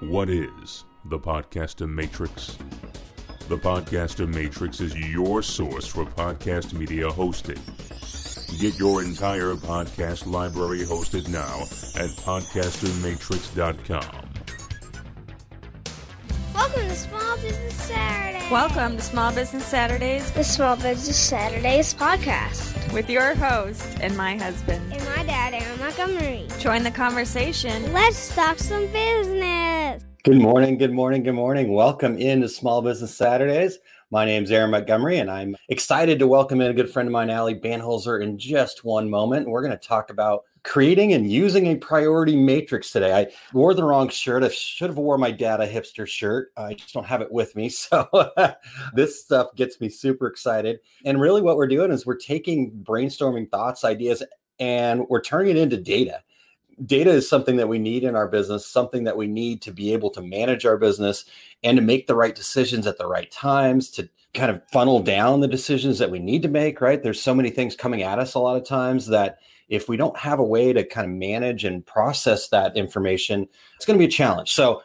What is the Podcaster Matrix? The Podcaster Matrix is your source for podcast media hosting. Get your entire podcast library hosted now at podcastermatrix.com. Welcome to Small Business Saturday. Welcome to Small Business Saturdays the Small Business Saturdays podcast. with your host and my husband. And my dad, Aaron Montgomery. Join the conversation. Let's talk some business. Good morning, good morning, good morning. Welcome in to Small Business Saturdays. My name is Aaron Montgomery, and I'm excited to welcome in a good friend of mine, Ali Banholzer, in just one moment. We're going to talk about creating and using a priority matrix today. I wore the wrong shirt. I should have wore my data hipster shirt. I just don't have it with me. So this stuff gets me super excited. And really what we're doing is we're taking brainstorming thoughts, ideas, and we're turning it into data data is something that we need in our business, something that we need to be able to manage our business and to make the right decisions at the right times, to kind of funnel down the decisions that we need to make, right? There's so many things coming at us a lot of times that if we don't have a way to kind of manage and process that information, it's going to be a challenge. So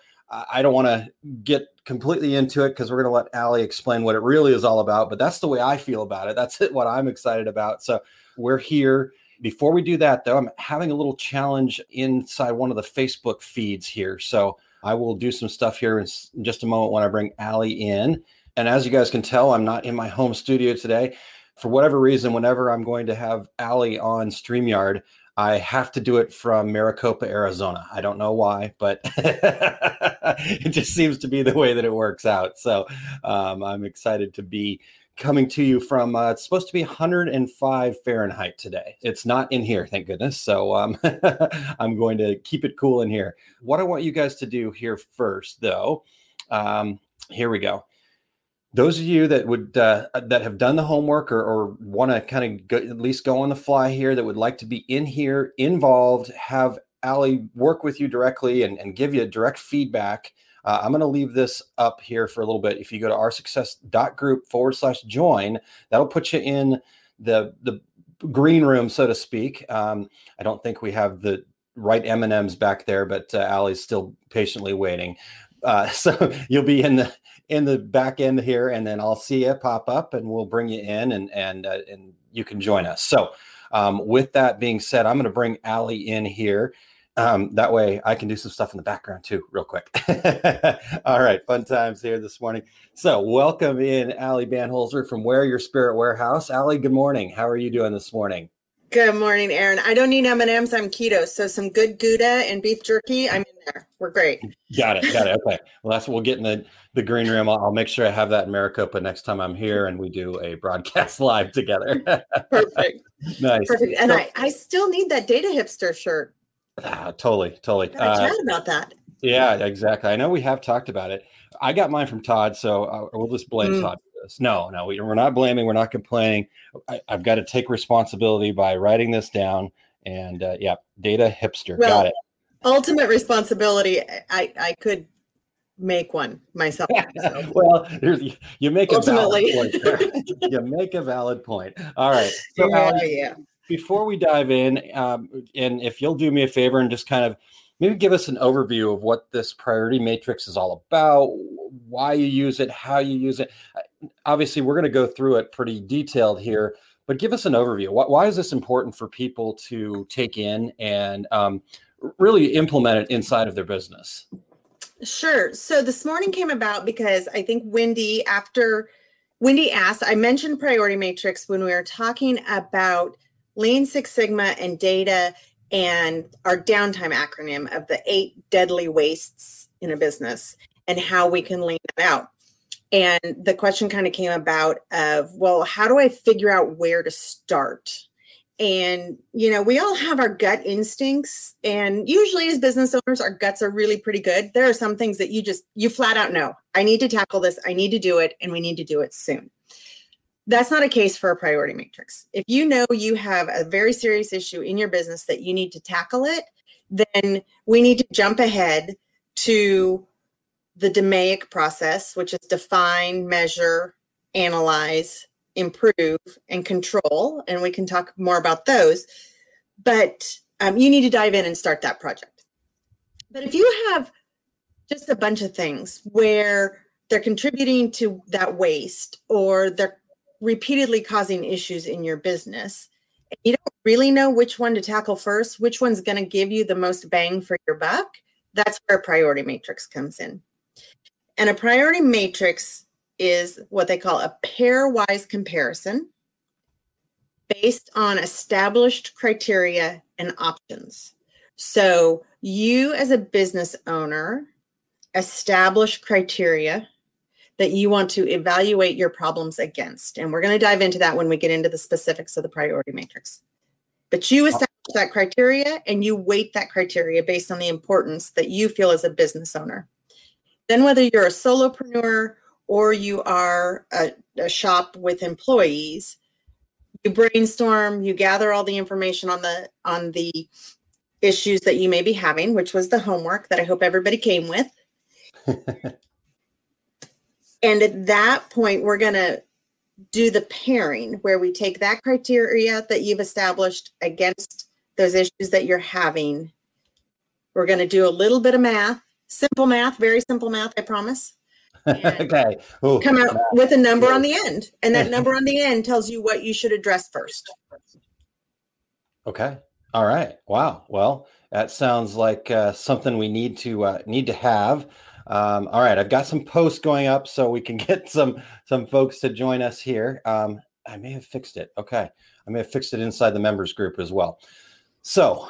I don't want to get completely into it because we're going to let Ali explain what it really is all about. But that's the way I feel about it. That's what I'm excited about. So we're here. Before we do that, though, I'm having a little challenge inside one of the Facebook feeds here. So I will do some stuff here in just a moment when I bring Ali in. And as you guys can tell, I'm not in my home studio today. For whatever reason, whenever I'm going to have Ali on StreamYard, I have to do it from Maricopa, Arizona. I don't know why, but it just seems to be the way that it works out. So um, I'm excited to be coming to you from uh, it's supposed to be 105 Fahrenheit today. It's not in here, thank goodness. So um, I'm going to keep it cool in here. What I want you guys to do here first, though, um, here we go. Those of you that would uh, that have done the homework or, or want to kind of at least go on the fly here, that would like to be in here, involved, have Ali work with you directly and, and give you direct feedback. Uh, I'm going to leave this up here for a little bit. If you go to oursuccess.group forward slash join, that'll put you in the the green room, so to speak. Um, I don't think we have the right M and M's back there, but uh, Ali's still patiently waiting. Uh, so you'll be in the in the back end here, and then I'll see you pop up, and we'll bring you in, and and uh, and you can join us. So um, with that being said, I'm going to bring Ali in here. Um, that way I can do some stuff in the background too, real quick. All right, fun times here this morning. So, welcome in Ali Banholzer from Wear Your Spirit Warehouse. Ali, good morning. How are you doing this morning? Good morning, Aaron. I don't need M and M's. I'm keto, so some good Gouda and beef jerky. I'm in there. We're great. Got it. Got it. Okay. Well, that's we'll get in the the green room. I'll, I'll make sure I have that in Maricopa next time I'm here, and we do a broadcast live together. Perfect. nice. Perfect. And So- I, I still need that data hipster shirt. Ah, totally, totally. Uh, chat about that. Yeah, exactly. I know we have talked about it. I got mine from Todd, so uh, we'll just blame Mm. Todd for this. No, no, we, we're not blaming. We're not complaining. I, I've got to take responsibility by writing this down. And uh, yeah, data hipster. Well, got it. Ultimate responsibility. I, I could make one myself. so. well, there's, you make a valid point. there. you make a valid point. All right. So, yeah, yeah. Before we dive in, um, and if you'll do me a favor and just kind of maybe give us an overview of what this priority matrix is all about, why you use it, how you use it. Obviously, we're going to go through it pretty detailed here, but give us an overview. Why, why is this important for people to take in and um, really implement it inside of their business? Sure. So this morning came about because I think Wendy, after Wendy asked, I mentioned priority matrix when we were talking about Lean Six Sigma and data and our downtime acronym of the eight deadly wastes in a business and how we can lean them out. And the question kind of came about of, well, how do I figure out where to start? And, you know, we all have our gut instincts. And usually, as business owners, our guts are really pretty good. There are some things that you just, you flat out know, I need to tackle this, I need to do it, and we need to do it soon. That's not a case for a priority matrix. If you know you have a very serious issue in your business that you need to tackle it, then we need to jump ahead to the DMAIC process, which is define, measure, analyze, improve, and control. And we can talk more about those. But um, you need to dive in and start that project. But if you have just a bunch of things where they're contributing to that waste or they're repeatedly causing issues in your business. You don't really know which one to tackle first, which one's going to give you the most bang for your buck. That's where a priority matrix comes in. And a priority matrix is what they call a pairwise comparison based on established criteria and options. So, you as a business owner establish criteria that you want to evaluate your problems against. And we're going to dive into that when we get into the specifics of the priority matrix. But you establish that criteria and you weight that criteria based on the importance that you feel as a business owner. Then, whether you're a solopreneur or you are a, a shop with employees, you brainstorm, you gather all the information on the on the issues that you may be having, which was the homework that I hope everybody came with. and at that point, we're going to do the pairing where we take that criteria that you've established against those issues that you're having. We're going to do a little bit of math, simple math, very simple math, I promise. okay. Ooh. Come out with a number on the end. And that number on the end tells you what you should address first. Okay. All right. Wow. Well, that sounds like uh, something we need to uh, need to have. Um, all right, I've got some posts going up so we can get some some folks to join us here. Um, I may have fixed it. Okay, I may have fixed it inside the members group as well. So,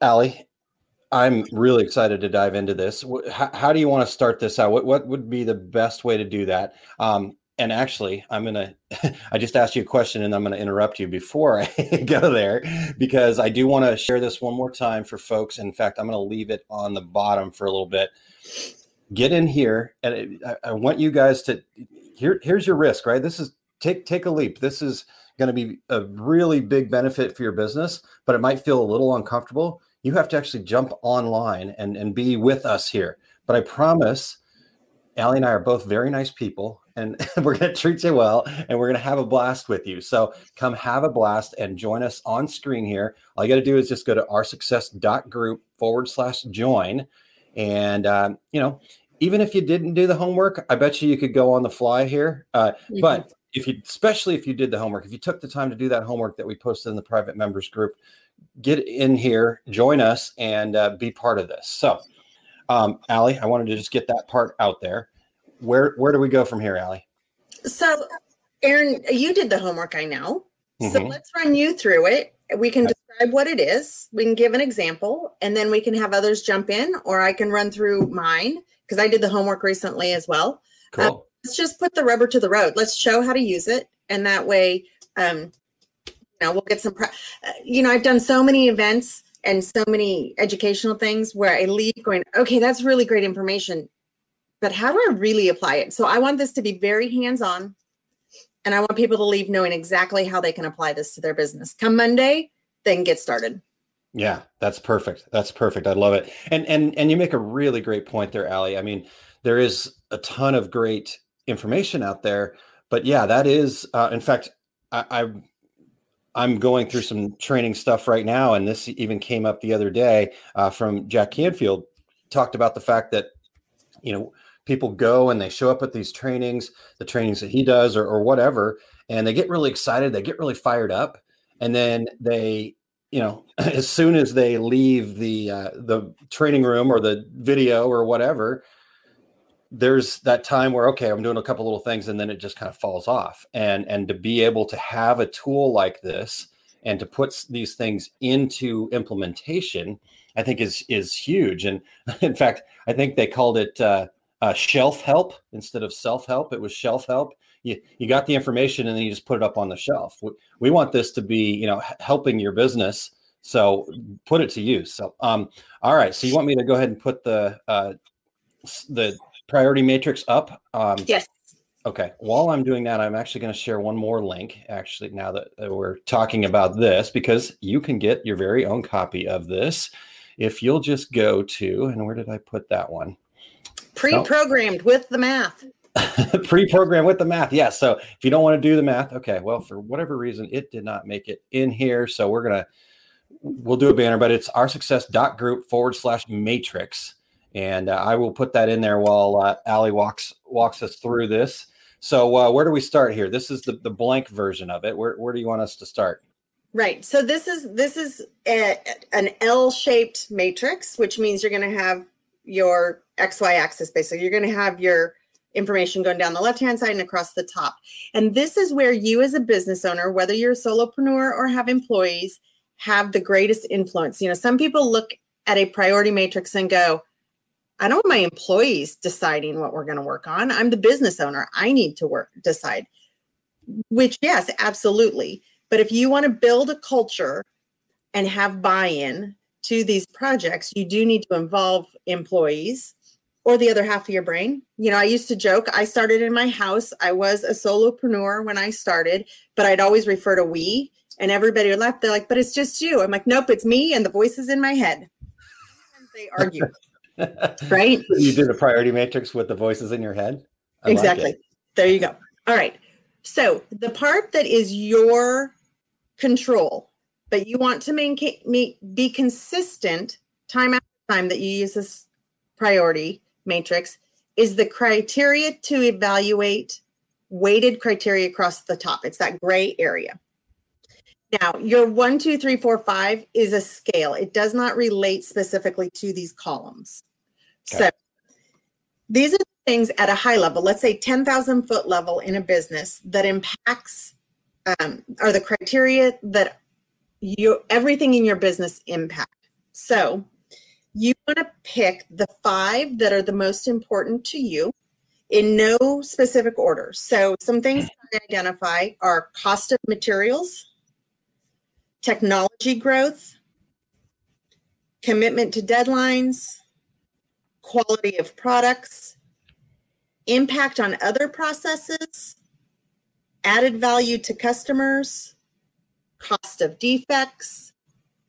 Ali, I'm really excited to dive into this. How, how do you want to start this out? What what would be the best way to do that? Um, and actually, I'm gonna. I just asked you a question, and I'm gonna interrupt you before I go there because I do want to share this one more time for folks. In fact, I'm gonna leave it on the bottom for a little bit get in here and I, I want you guys to here here's your risk right this is take take a leap this is going to be a really big benefit for your business but it might feel a little uncomfortable you have to actually jump online and and be with us here but i promise Ali and I are both very nice people, and we're going to treat you well, and we're going to have a blast with you. So come have a blast and join us on screen here. All you got to do is just go to oursuccess.group forward slash join. And um, you know, even if you didn't do the homework, I bet you you could go on the fly here. Uh, mm-hmm. But if you, especially if you did the homework, if you took the time to do that homework that we posted in the private members group, get in here, join us, and uh, be part of this. So, um, Ali, I wanted to just get that part out there. Where where do we go from here, Ali? So, Aaron, you did the homework, I know. Mm-hmm. So let's run you through it. We can describe what it is. We can give an example, and then we can have others jump in, or I can run through mine because I did the homework recently as well. Cool. Uh, let's just put the rubber to the road. Let's show how to use it, and that way, um, you know, we'll get some. Uh, you know, I've done so many events and so many educational things where I leave going, okay, that's really great information, but how do I really apply it? So I want this to be very hands-on and I want people to leave knowing exactly how they can apply this to their business. Come Monday, then get started. Yeah, that's perfect. That's perfect. I love it. And and and you make a really great point there, Ali. I mean, there is a ton of great information out there, but yeah, that is. Uh, in fact, I, I I'm going through some training stuff right now, and this even came up the other day uh, from Jack Canfield. Talked about the fact that you know people go and they show up at these trainings, the trainings that he does or, or whatever, and they get really excited, they get really fired up, and then they, you know, as soon as they leave the uh, the training room or the video or whatever, there's that time where okay, I'm doing a couple little things, and then it just kind of falls off, and and to be able to have a tool like this and to put these things into implementation i think is is huge and in fact i think they called it uh, uh, shelf help instead of self help. It was shelf help. You, you got the information and then you just put it up on the shelf. We, we want this to be, you know, helping your business. So put it to use. So, um, all right. So you want me to go ahead and put the uh, the priority matrix up? Um, yes. Okay. While I'm doing that, I'm actually going to share one more link. Actually, now that we're talking about this, because you can get your very own copy of this if you'll just go to and where did I put that one? Pre-programmed with the math. pre-programmed with the math. Yes. Yeah, so if you don't want to do the math, okay. Well, for whatever reason, it did not make it in here. So we're gonna we'll do a banner, but it's our success dot group forward slash matrix. and uh, I will put that in there while uh, Ali walks walks us through this. So uh, where do we start here? This is the, the blank version of it. Where, where do you want us to start? Right. So this is this is a, an L-shaped matrix, which means you're going to have your XY axis. Basically, you're going to have your information going down the left-hand side and across the top. And this is where you, as a business owner, whether you're a solopreneur or have employees, have the greatest influence. You know, some people look at a priority matrix and go, I don't want my employees deciding what we're going to work on. I'm the business owner. I need to work decide. Which yes, absolutely. But if you want to build a culture and have buy-in to these projects, you do need to involve employees or the other half of your brain. You know, I used to joke, I started in my house. I was a solopreneur when I started, but I'd always refer to we and everybody left. They're like, but it's just you. I'm like, nope, it's me and the voices in my head. they argue. right? You do the priority matrix with the voices in your head. I exactly. Like there you go. All right. So the part that is your control, but you want to maintain be consistent time after time that you use this priority matrix is the criteria to evaluate weighted criteria across the top. It's that gray area. Now, your one, two, three, four, five is a scale. It does not relate specifically to these columns. Okay. So these are things at a high level, let's say 10,000 foot level in a business that impacts um, are the criteria that you everything in your business impact. So you want to pick the five that are the most important to you in no specific order. So some things hmm. to identify are cost of materials, technology growth, commitment to deadlines, quality of products, impact on other processes, added value to customers, cost of defects.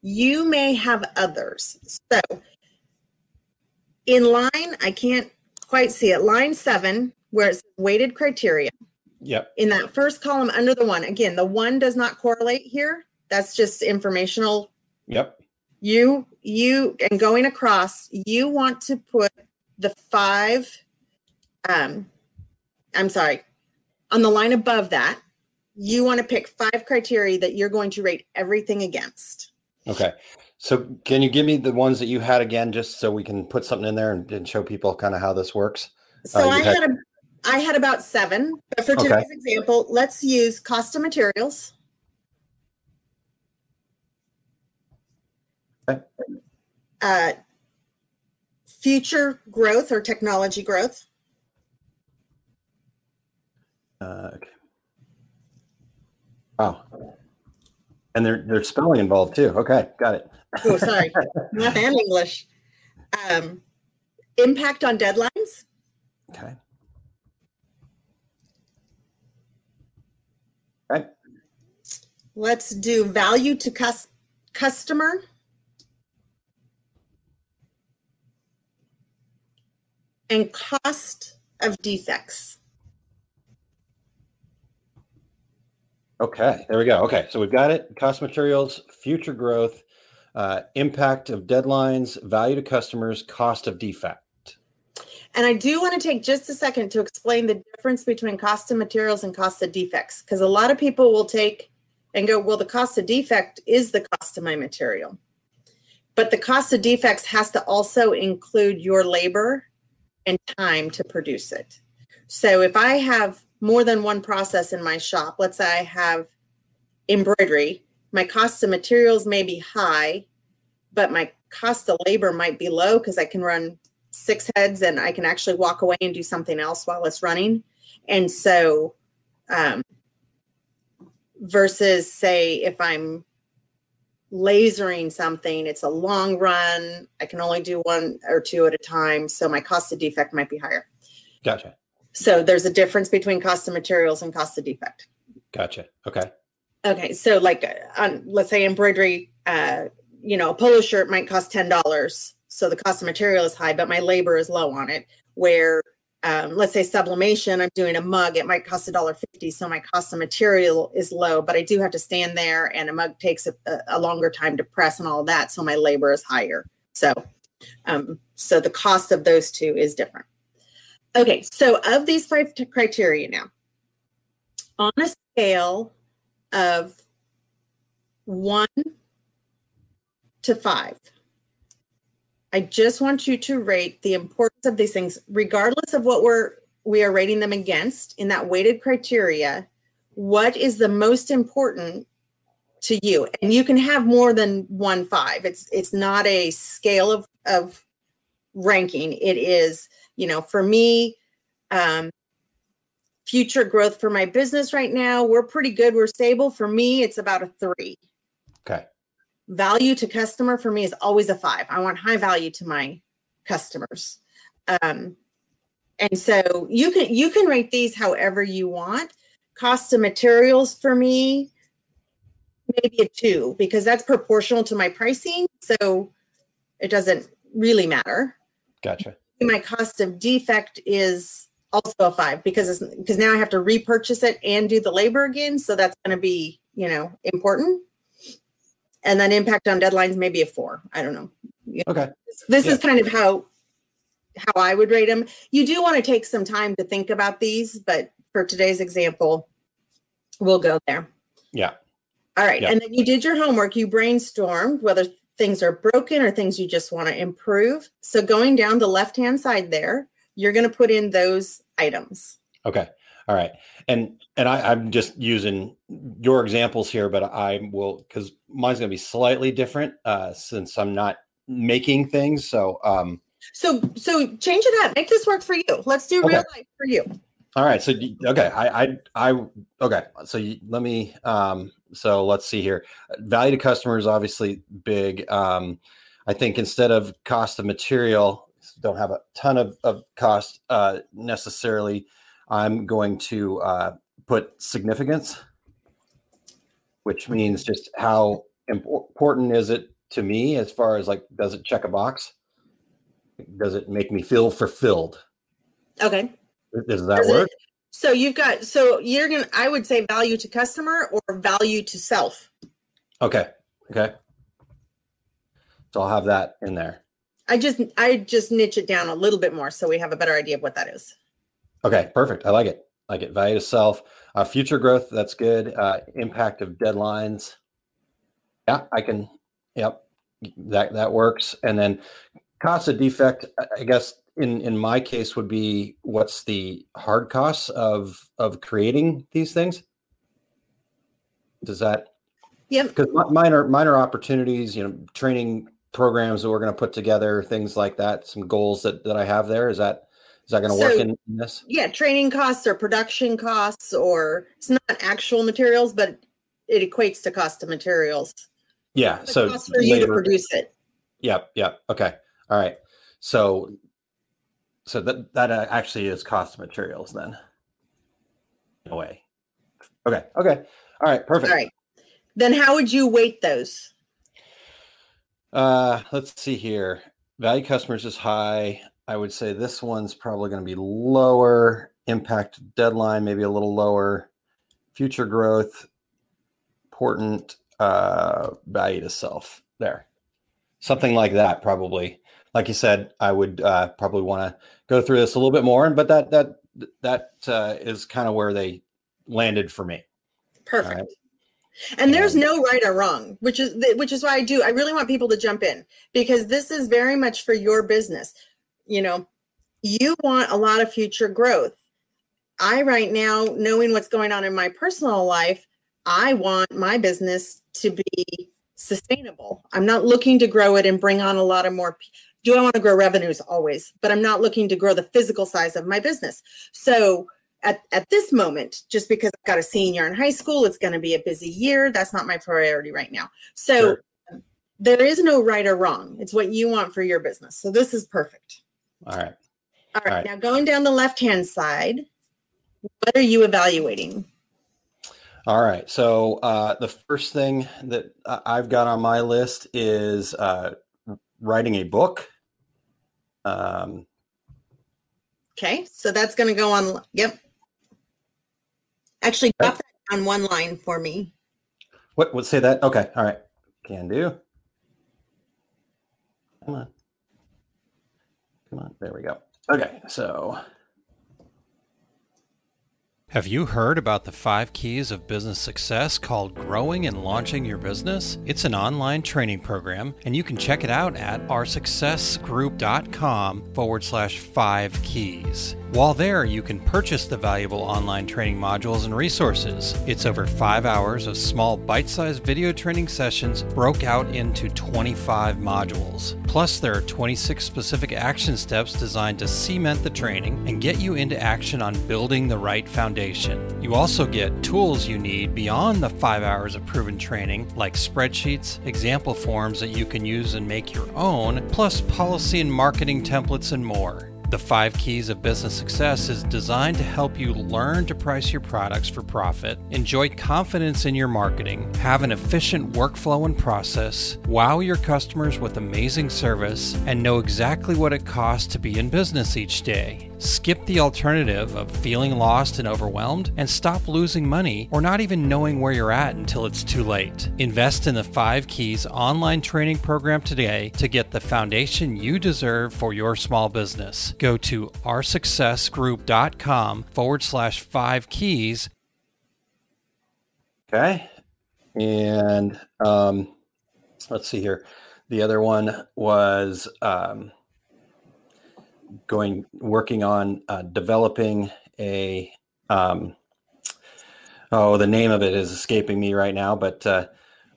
You may have others. So in line, I can't quite see it. Line seven, where it's weighted criteria. Yep. In that first column under the one, again, the one does not correlate here. That's just informational. Yep. You, you, and going across, you want to put the five, um, I'm sorry, on the line above that, you want to pick five criteria that you're going to rate everything against. Okay. So can you give me the ones that you had again, just so we can put something in there and, and show people kind of how this works? So uh, I had, had a, I had about seven, but for today's okay. example, let's use cost of materials. Okay. Uh, future growth or technology growth. Uh, okay. Wow. And there, there's spelling involved too. Okay, got it. Oh, sorry. Math and English. Um, impact on deadlines. Okay. Right. Let's do value to cus- customer. And cost of defects. Okay, there we go. Okay, so we've got it. Cost materials, future growth, uh, impact of deadlines, value to customers, cost of defect. And I do want to take just a second to explain the difference between cost of materials and cost of defects, because a lot of people will take and go, well, the cost of defect is the cost of my material. But the cost of defects has to also include your labor and time to produce it. So if I have more than one process in my shop. Let's say I have embroidery. My cost of materials may be high, but my cost of labor might be low because I can run six heads and I can actually walk away and do something else while it's running. And so, um, versus say if I'm lasering something, it's a long run. I can only do one or two at a time. So my cost of defect might be higher. Gotcha. So there's a difference between cost of materials and cost of defect. Gotcha. Okay. Okay. So like uh, on let's say embroidery, uh, you know, a polo shirt might cost ten dollars. So the cost of material is high, but my labor is low on it. Where um, let's say sublimation, I'm doing a mug, it might cost a dollar fifty. So my cost of material is low, but I do have to stand there and a mug takes a, a longer time to press and all that. So my labor is higher. So Um, so the cost of those two is different. Okay, so of these five criteria now, on a scale of one to five, I just want you to rate the importance of these things, regardless of what we're we are rating them against in that weighted criteria. What is the most important to you? And you can have more than one five. It's it's not a scale of of ranking. It is, you know, for me, um, future growth for my business right now, we're pretty good. We're stable. For me, it's about a three. Okay. Value to customer for me is always a five. I want high value to my customers. Um, and so you can you can rate these however you want. Cost of materials for me, maybe a two because that's proportional to my pricing. So it doesn't really matter. Gotcha. My cost of defect is also a five because it's because now I have to repurchase it and do the labor again. So that's going to be, you know, important. And then impact on deadlines, maybe a four. I don't know. Okay. This is Yeah. kind of how how I would rate them. You do want to take some time to think about these, but for today's example, we'll go there. Yeah. All right. Yeah. And then you did your homework. You brainstormed whether things are broken or things you just want to improve. So going down the left hand side there, you're going to put in those items. Okay. All right. And and I, I'm just using your examples here, but I will because mine's gonna be slightly different uh since I'm not making things. So um So so change it up. Make this work for you. Let's do real life for you. all right. So okay, I I I okay. So you, let me um so let's see here. Value to customers obviously big. Um I think instead of cost of material, don't have a ton of, of cost uh necessarily. I'm going to uh put significance, which means just how important is it to me as far as like, does it check a box? Does it make me feel fulfilled? Okay. Does that Does it- work? So you've got so you're gonna I would say value to customer or value to self. Okay. Okay. So I'll have that in there. I just I just niche it down a little bit more so we have a better idea of what that is. Okay. Perfect. I like it. I like it. Value to self. Uh, future growth. That's good. Uh, impact of deadlines. Yeah, I can. Yep. That that works. And then cost of defect. I- guess in in my case would be what's the hard costs of of creating these things. Does that Yep. because minor minor opportunities you know training programs that we're going to put together things like that some goals that that i have there is that is that going to work in, in this Yeah, training costs or production costs or it's not actual materials, but it equates to cost of materials. yeah so cost for you to produce it. yep yep okay all right so so that that uh, actually is cost of materials then in a way okay okay all right perfect All right. Then how would you weight those? Uh, let's see here. Value customers is high. I would say this one's probably going to be lower. Impact deadline maybe a little lower. Future growth, important uh, value to self. There, something like that. Probably, like you said, I would uh, probably want to go through this a little bit more. But that that that uh, is kind of where they landed for me. Perfect. And there's no right or wrong, which is which is why I do. I really want people to jump in because this is very much for your business. You know, you want a lot of future growth. I right now, knowing what's going on in my personal life, I want my business to be sustainable. I'm not looking to grow it and bring on a lot of more. Do I want to grow revenues always? But I'm not looking to grow the physical size of my business. So at, at this moment, just because I've got a senior in high school, it's going to be a busy year. That's not my priority right now. So Sure. there is no right or wrong. It's what you want for your business. So this is perfect. All right. All right. All right. Now going down the left hand side, what are you evaluating? All right. So uh, the first thing that I've got on my list is uh, writing a book. Um, Okay. So that's going to go on. Yep. Actually, drop that on one line for me. what would say that? Okay. All right. Can do. Come on. Come on, there we go. Okay, so Have you heard about the five keys of business success called Growing and Launching Your Business? It's an online training program, and you can check it out at oursuccessgroup.com forward slash five keys. While there, you can purchase the valuable online training modules and resources. It's over five hours of small bite sized video training sessions broke out into 25 modules. Plus, there are 26 specific action steps designed to cement the training and get you into action on building the right foundation. You also get tools you need beyond the five hours of proven training, like spreadsheets, example forms that you can use and make your own, plus policy and marketing templates and more. The Five Keys of Business Success is designed to help you learn to price your products for profit, enjoy confidence in your marketing, have an efficient workflow and process, wow your customers with amazing service, and know exactly what it costs to be in business each day. Skip the alternative of feeling lost and overwhelmed and stop losing money or not even knowing where you're at until it's too late. Invest in the 5 Keys online training program today to get the foundation you deserve for your small business. Go to oursuccessgroup.com forward slash 5 keys. Okay. And um, let's see here. The other one was um, going working on uh, developing a um, oh the name of it is escaping me right now, but uh,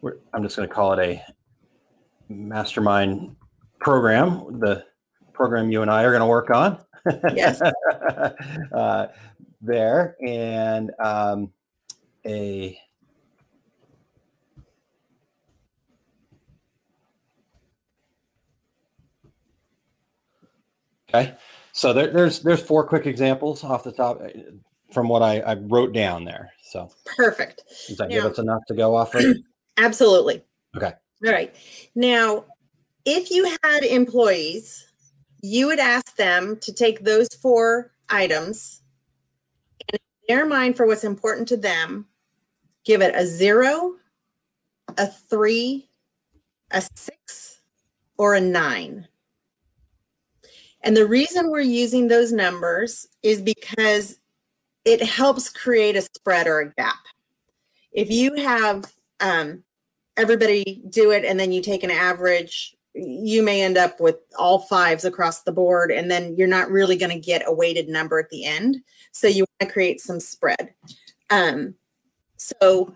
we're, I'm just going to call it a mastermind program. The program you and I are going to work on. Yes. uh, there and um, a Okay, so there, there's there's four quick examples off the top from what I, I wrote down there. So Perfect. does that give us enough to go off of? Absolutely. Okay. All right. Now, if you had employees, you would ask them to take those four items and in their mind for what's important to them, give it a zero, a three, a six, or a nine. And the reason we're using those numbers is because it helps create a spread or a gap. If you have um, everybody do it and then you take an average, you may end up with all fives across the board, and then you're not really going to get a weighted number at the end. So you want to create some spread. Um, so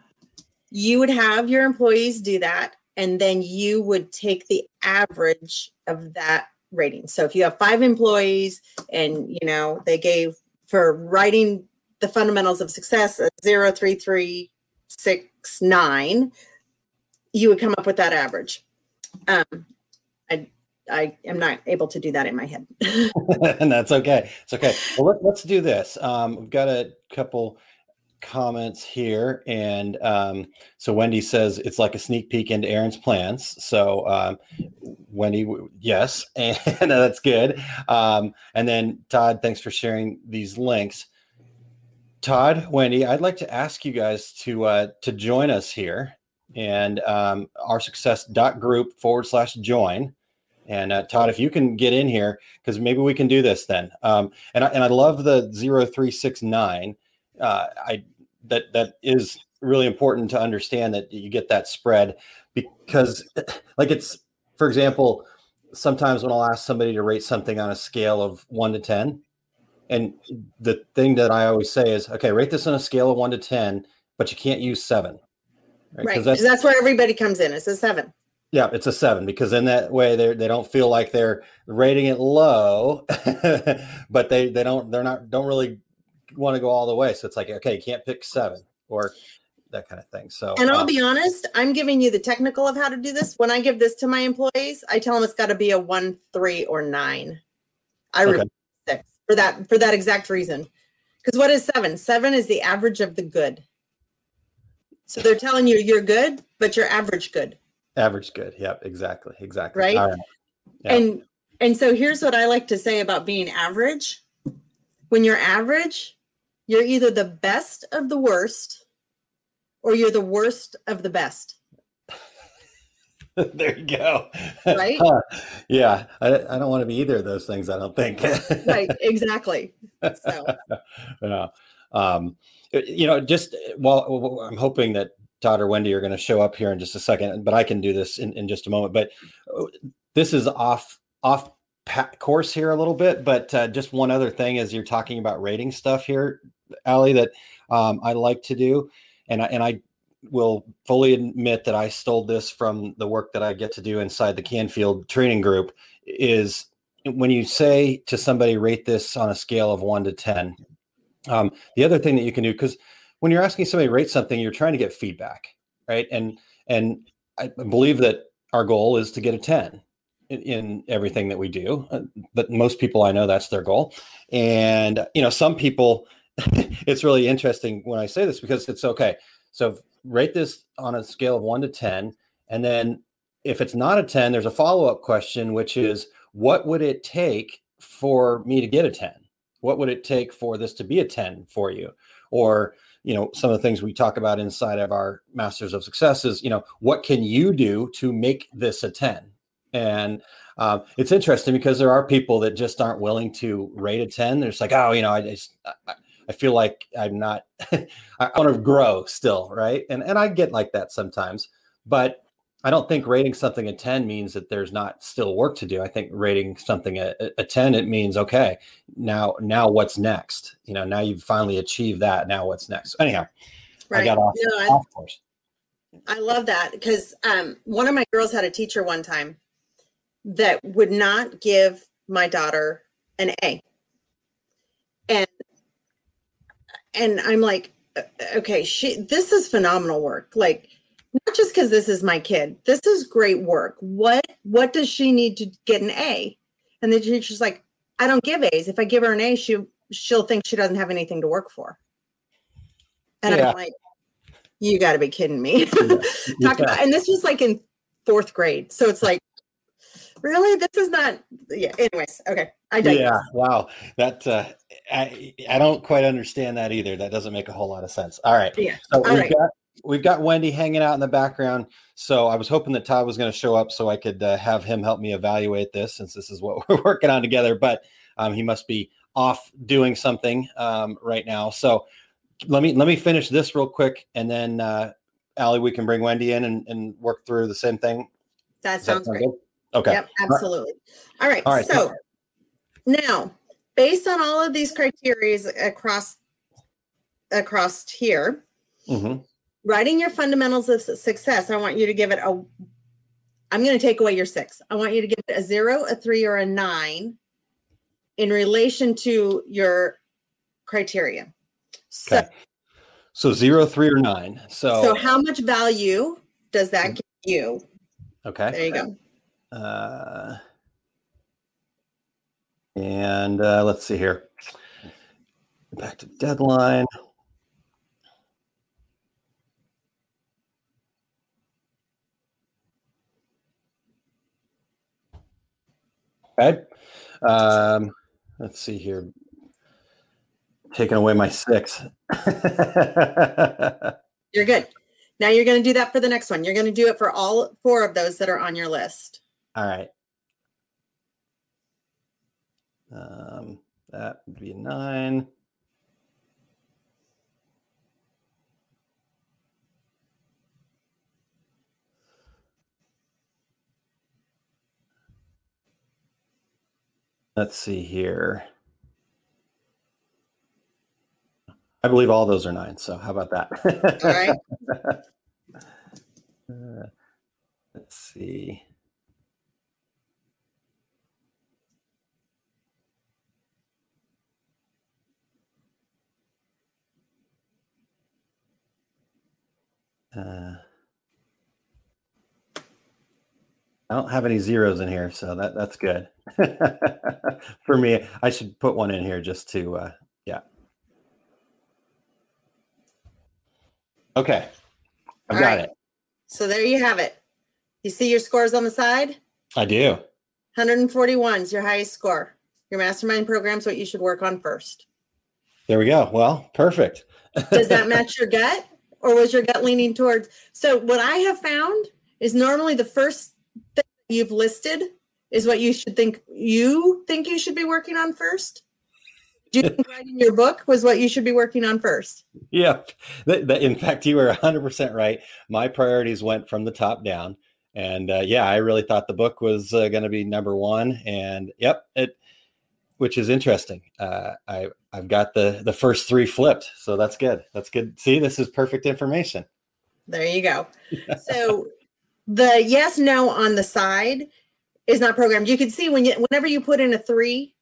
you would have your employees do that, and then you would take the average of that rating. So if you have five employees and you know they gave for writing the fundamentals of success a zero, three, three, six, nine, you would come up with that average. Um, I I am not able to do that in my head. and that's okay. It's okay. Well, let, let's do this. Um, we've got a couple comments here, and um, so Wendy says it's like a sneak peek into Aaron's plans. So um, Wendy, yes, and that's good. Um, and then Todd, thanks for sharing these links. Todd, Wendy, I'd like to ask you guys to uh, to join us here and um, our group forward slash join. And uh, Todd, if you can get in here, because maybe we can do this then. Um, and I, and I love the 0369. Uh, I that that is really important to understand that you get that spread because, like it's for example, sometimes when I'll ask somebody to rate something on a scale of one to ten, and the thing that I always say is, okay, rate this on a scale of one to ten, but you can't use seven, right. 'Cause Because that's where everybody comes in. It's a seven. yeah, it's a seven because in that way they they don't feel like they're rating it low, but they they don't they're not don't really want to go all the way. So it's like okay, you can't pick seven or that kind of thing. So And I'll uh, be honest, I'm giving you the technical of how to do this. When I give this to my employees, I tell them it's got to be a one, three, or nine. I Okay. six for that for that exact reason. Because what is seven? Seven is the average of the good. So they're telling you you're good, but you're average good. average good. Yep, exactly, exactly. Right? And and so here's what I like to say about being average. When you're average, you're either the best of the worst or you're the worst of the best. there you go. Right? yeah, I, I don't want to be either of those things. I don't think. right, exactly. So yeah. Um, you know, just while I'm hoping that Todd or Wendy are going to show up here in just a second, but I can do this in, in just a moment. But uh, this is off off course here a little bit. But uh, just one other thing as you're talking about rating stuff here, Ali, that um, I like to do, and I, and I will fully admit that I stole this from the work that I get to do inside the Canfield training group. Is when you say to somebody, rate this on a scale of one to ten. Um, the other thing that you can do because when you're asking somebody rate something, you're trying to get feedback, right? And and I believe that our goal is to get a 10 in, in everything that we do. Uh, but most people I know that's their goal. And you know, some people it's really interesting when I say this because it's okay. So rate this on a scale of 1 to 10 and then if it's not a 10, there's a follow-up question which is what would it take for me to get a 10? What would it take for this to be a 10 for you? Or you know some of the things we talk about inside of our masters of success is you know what can you do to make this a 10 and um, it's interesting because there are people that just aren't willing to rate a 10 they're just like oh you know i just I, I feel like i'm not i want to grow still right and and i get like that sometimes but I don't think rating something a 10 means that there's not still work to do. I think rating something a, a 10, it means, okay, now, now what's next? You know, now you've finally achieved that. Now what's next? Anyhow, right. I got off, off course. I love that because um, one of my girls had a teacher one time that would not give my daughter an A. And, and I'm like, uh, uh, okay, she, this is phenomenal work. Like, not just because this is my kid this is great work. What what does she need to get an a? And the teacher's like i don't give a's. If i give her an a she she'll think she doesn't have anything to work for. And yeah. i'm like you got to be kidding me. Talk about, and this was like in fourth grade so it's like really this is not yeah anyways okay i digress. yeah wow that uh i i don't quite understand that either that doesn't make a whole lot of sense all right yeah so all right. got we've got Wendy hanging out in the background. So I was hoping that Todd was going to show up so I could uh, have him help me evaluate this since this is what we're working on together. But um, he must be off doing something um, right now. So let me let me finish this real quick, and then uh, Ali, we can bring Wendy in and, and work through the same thing. That sounds that great. Good? Okay. Yep, absolutely. All right. All right. So now, based on all of these criteria across across here. Mm-hmm writing your fundamentals of success, I want you to give it a, I'm going to take away your six. I want you to give it a zero, a three, or a nine in relation to your criteria. So, okay. So zero, three, or nine. So, so how much value does that give you? Okay. There you go. Uh, and uh, let's see here. Back to deadline. Okay. Um, let's see here. Taking away my six. you're good. Now you're going to do that for the next one. You're going to do it for all four of those that are on your list. All right. Um, that would be a nine. Let's see here. I believe all those are nine. So how about that? All right. uh, let's see. Uh, I don't have any zeros in here, so that that's good. For me, I should put one in here just to uh yeah. Okay. I've All got right. it. So there you have it. You see your scores on the side? I do. 141 is your highest score. Your mastermind program is what you should work on first. There we go. Well, perfect. Does that match your gut? Or was your gut leaning towards? So, what I have found is normally the first thing you've listed is what you should think you think you should be working on first. Do you think writing your book was what you should be working on first? Th- in fact, you were 100% right. My priorities went from the top down. And uh, yeah, I really thought the book was uh, going to be number one. And yep, it, which is interesting. Uh, I I've got the the first three flipped, so that's good. That's good. See, this is perfect information. There you go. so the yes no on the side is not programmed. You can see when you whenever you put in a three,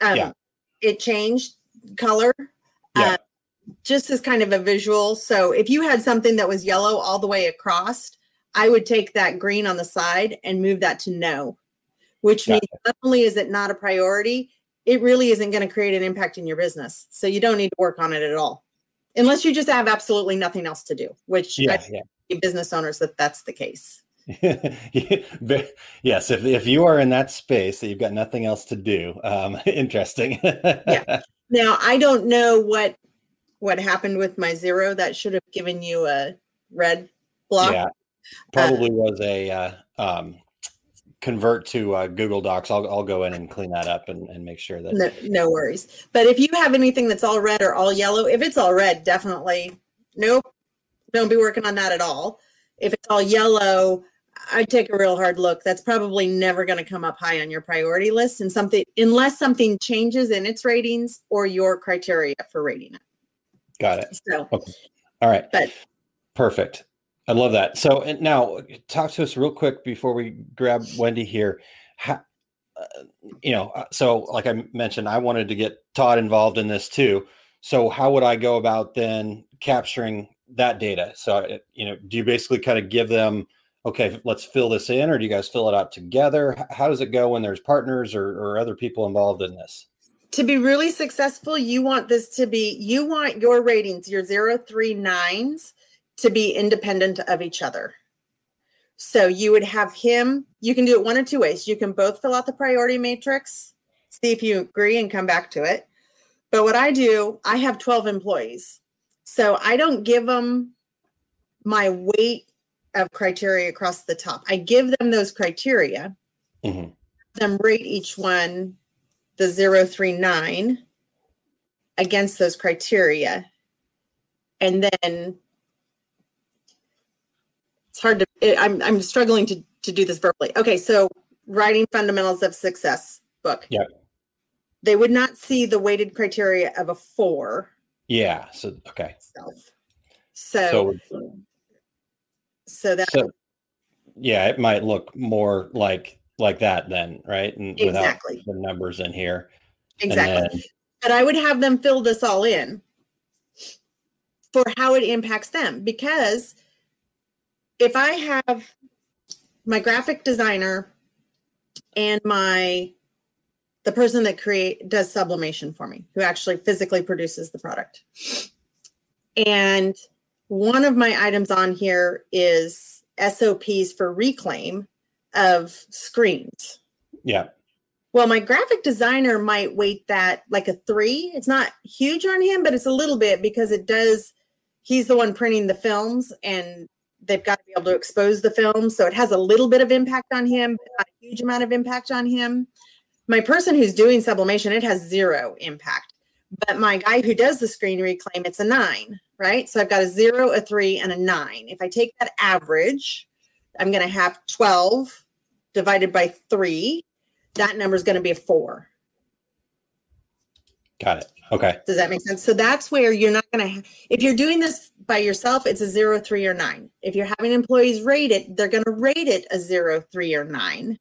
um, Yeah. it changed color. Yeah. Uh, just as kind of a visual. So if you had something that was yellow all the way across, I would take that green on the side and move that to no, which Gotcha. means not only is it not a priority, it really isn't going to create an impact in your business. So you don't need to work on it at all. Unless you just have absolutely nothing else to do, which Yeah, I think business owners that that's the case. yes, if if you are in that space that you've got nothing else to do, um, interesting. Yeah. Now I don't know what what happened with my zero. That should have given you a red block. Yeah, probably was a uh, um, convert to uh, Google Docs. I'll I'll go in and clean that up and, and make sure that No, no worries. But if you have anything that's all red or all yellow, if it's all red, definitely nope. Don't be working on that at all. If it's all yellow, I'd take a real hard look. That's probably never going to come up high on your priority list and something unless something changes in its ratings or your criteria for rating it. got it. So All right. But- Perfect. I love that. So and now talk to us real quick before we grab Wendy here. How, uh, you know, uh, so like I mentioned, I wanted to get Todd involved in this too. So how would I go about then capturing that data? So uh, you know, do you basically kind of give them, okay, let's fill this in, or do you guys fill it out together? How does it go when there's partners or, or other people involved in this? to be really successful, you want this to be, you want your ratings, your zero, three, nines to be independent of each other. So you would have him, you can do it one or two ways. You can both fill out the priority matrix, see if you agree and come back to it. But what I do, I have 12 employees. So I don't give them my weight of criteria across the top. I give them those criteria Mhm. them rate each one the 039 against those criteria and then it's hard to it- i'm i'm struggling to to do this verbally okay so writing fundamentals of success book Yeah. they would not see the weighted criteria of a four Yeah. So okay. self so So so that So, yeah, it might look more like like that then, right? And Exactly. without the numbers in here. Exactly then- but I would have them fill this all in for how it impacts them. Because if I have my graphic designer and my the person that create does sublimation for me, who actually physically produces the product. And one of my items on here is SOPs for reclaim of screens. yeah. Well, my graphic designer might weight that like a three. It's not huge on him, but it's a little bit because it does. He's the one printing the films, and they've got to be able to expose the film, so it has a little bit of impact on him, but not a huge amount of impact on him. My person who's doing sublimation, it has zero impact. But my guy who does the screen reclaim, it's a nine, right? So I've got a zero, a three, and a nine. If I take that average, I'm going to have 12 divided by three that number is going to be a four. Got it. Okay. Does that make sense? So that's where you're not going to, if you're doing this by yourself, it's a zero, three, or nine. If you're having employees rate it, they're going to rate it a zero, three, or nine.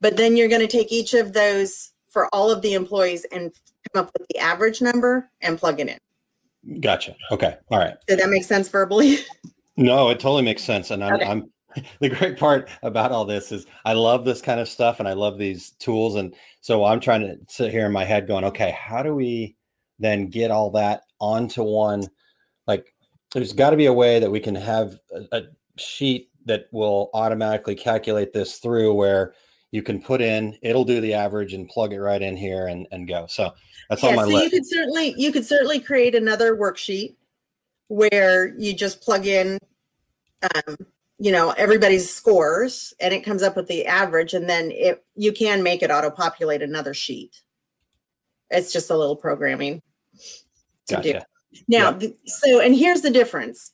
But then you're going to take each of those for all of the employees and come up with the average number and plug it in. Gotcha. Okay. All right. Did that make sense verbally? No, it totally makes sense. And I'm, Okay. I'm the great part about all this is I love this kind of stuff and I love these tools. And so I'm trying to sit here in my head going, okay, how do we then get all that onto one? Like, there's got to be a way that we can have a, a sheet that will automatically calculate this through where you can put in, it'll do the average and plug it right in here and, and go. So that's on yeah, my so you could certainly you could certainly create another worksheet where you just plug in um, you know everybody's scores and it comes up with the average and then it you can make it auto populate another sheet. It's just a little programming to do. Now Yeah. th- so and here's the difference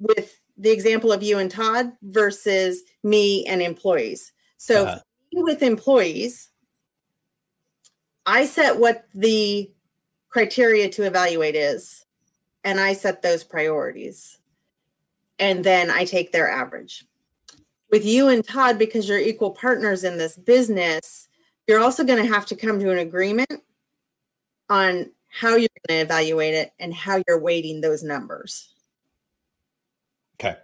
with the example of you and todd versus me and employees. So Uh-huh. with employees i set what the criteria to evaluate is and i set those priorities and then I take their average. With you and Todd, because you're equal partners in this business, you're also going to have to come to an agreement on how you're going to evaluate it and how you're weighting those numbers. Okay.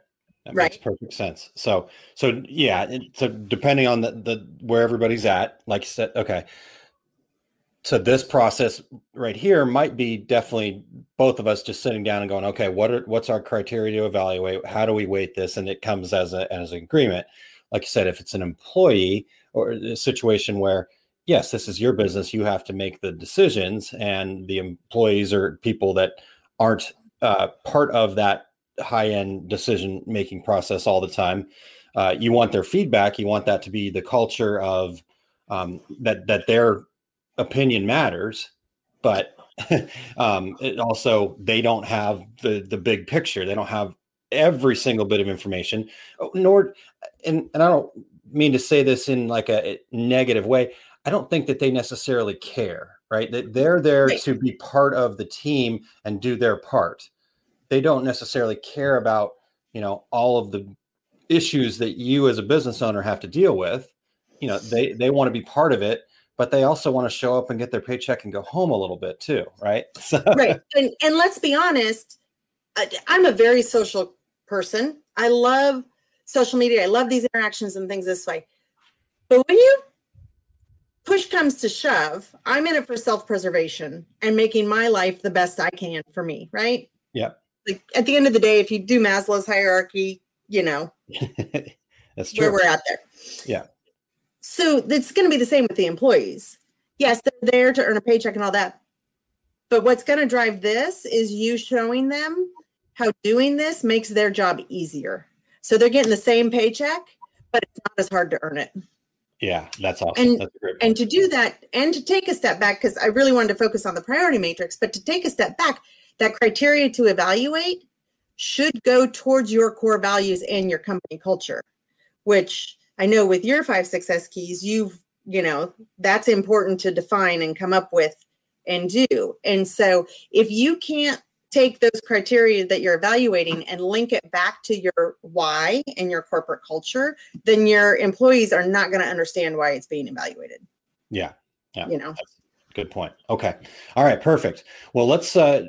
That Right. makes perfect sense. So, so yeah. So depending on the, the, where everybody's at, like you said, okay. So this process right here might be definitely both of us just sitting down and going, okay, what are, what's our criteria to evaluate? How do we weight this? And it comes as a, as an agreement. Like you said, if it's an employee or a situation where, yes, this is your business, you have to make the decisions and the employees are people that aren't uh, part of that high end decision making process all the time. Uh, you want their feedback. You want that to be the culture of um, that that their opinion matters, but um, it also they don't have the the big picture. They don't have every single bit of information. Oh, Nor and and I don't mean to say this in like a negative way. I don't think that they necessarily care, right? That they're there Right. to be part of the team and do their part they don't necessarily care about you know all of the issues that you as a business owner have to deal with you know they they want to be part of it but they also want to show up and get their paycheck and go home a little bit too right so right. And, and let's be honest, I'm a very social person. I love social media. I love these interactions and things this way. But when you push comes to shove, I'm in it for self preservation and making my life the best I can for me, right? Yep. Like at the end of the day, if you do Maslow's hierarchy, you know, that's where we're at there. Yeah. So it's going to be the same with the employees. Yes, they're there to earn a paycheck and all that. But what's going to drive this is you showing them how doing this makes their job easier. So they're getting the same paycheck, but it's not as hard to earn it. yeah that's awesome And- that's great And to do that and to take a step back, because I really wanted to focus on the priority matrix, but to take a step back, that criteria to evaluate should go towards your core values and your company culture, which I know with your five success keys, you've, you know, that's important to define and come up with and do. And so if you can't take those criteria that you're evaluating and link it back to your why and your corporate culture, then your employees are not going to understand why it's being evaluated yeah Yeah. you know good point. Okay. All right perfect. Well let's uh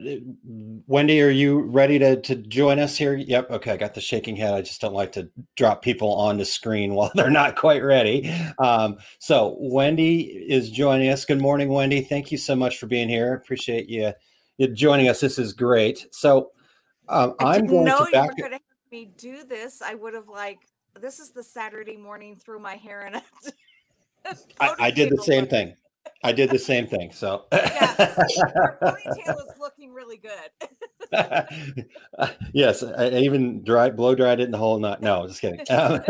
wendy are you ready to to join us here? Yep okay i got the shaking head. I just don't like to drop people on the screen while they're not quite ready. Um so wendy is joining us. Good morning wendy. Thank you so much for being here. Appreciate you, you joining us. This is great. So um, i'm going know to you back were going to have me do this. I would have like this is the Saturday morning through my hair and I, I did the same thing i did the same thing so Yeah, Your ponytail is looking really good. yes, I I even dry blow dried it in the whole night. No, just kidding. Um,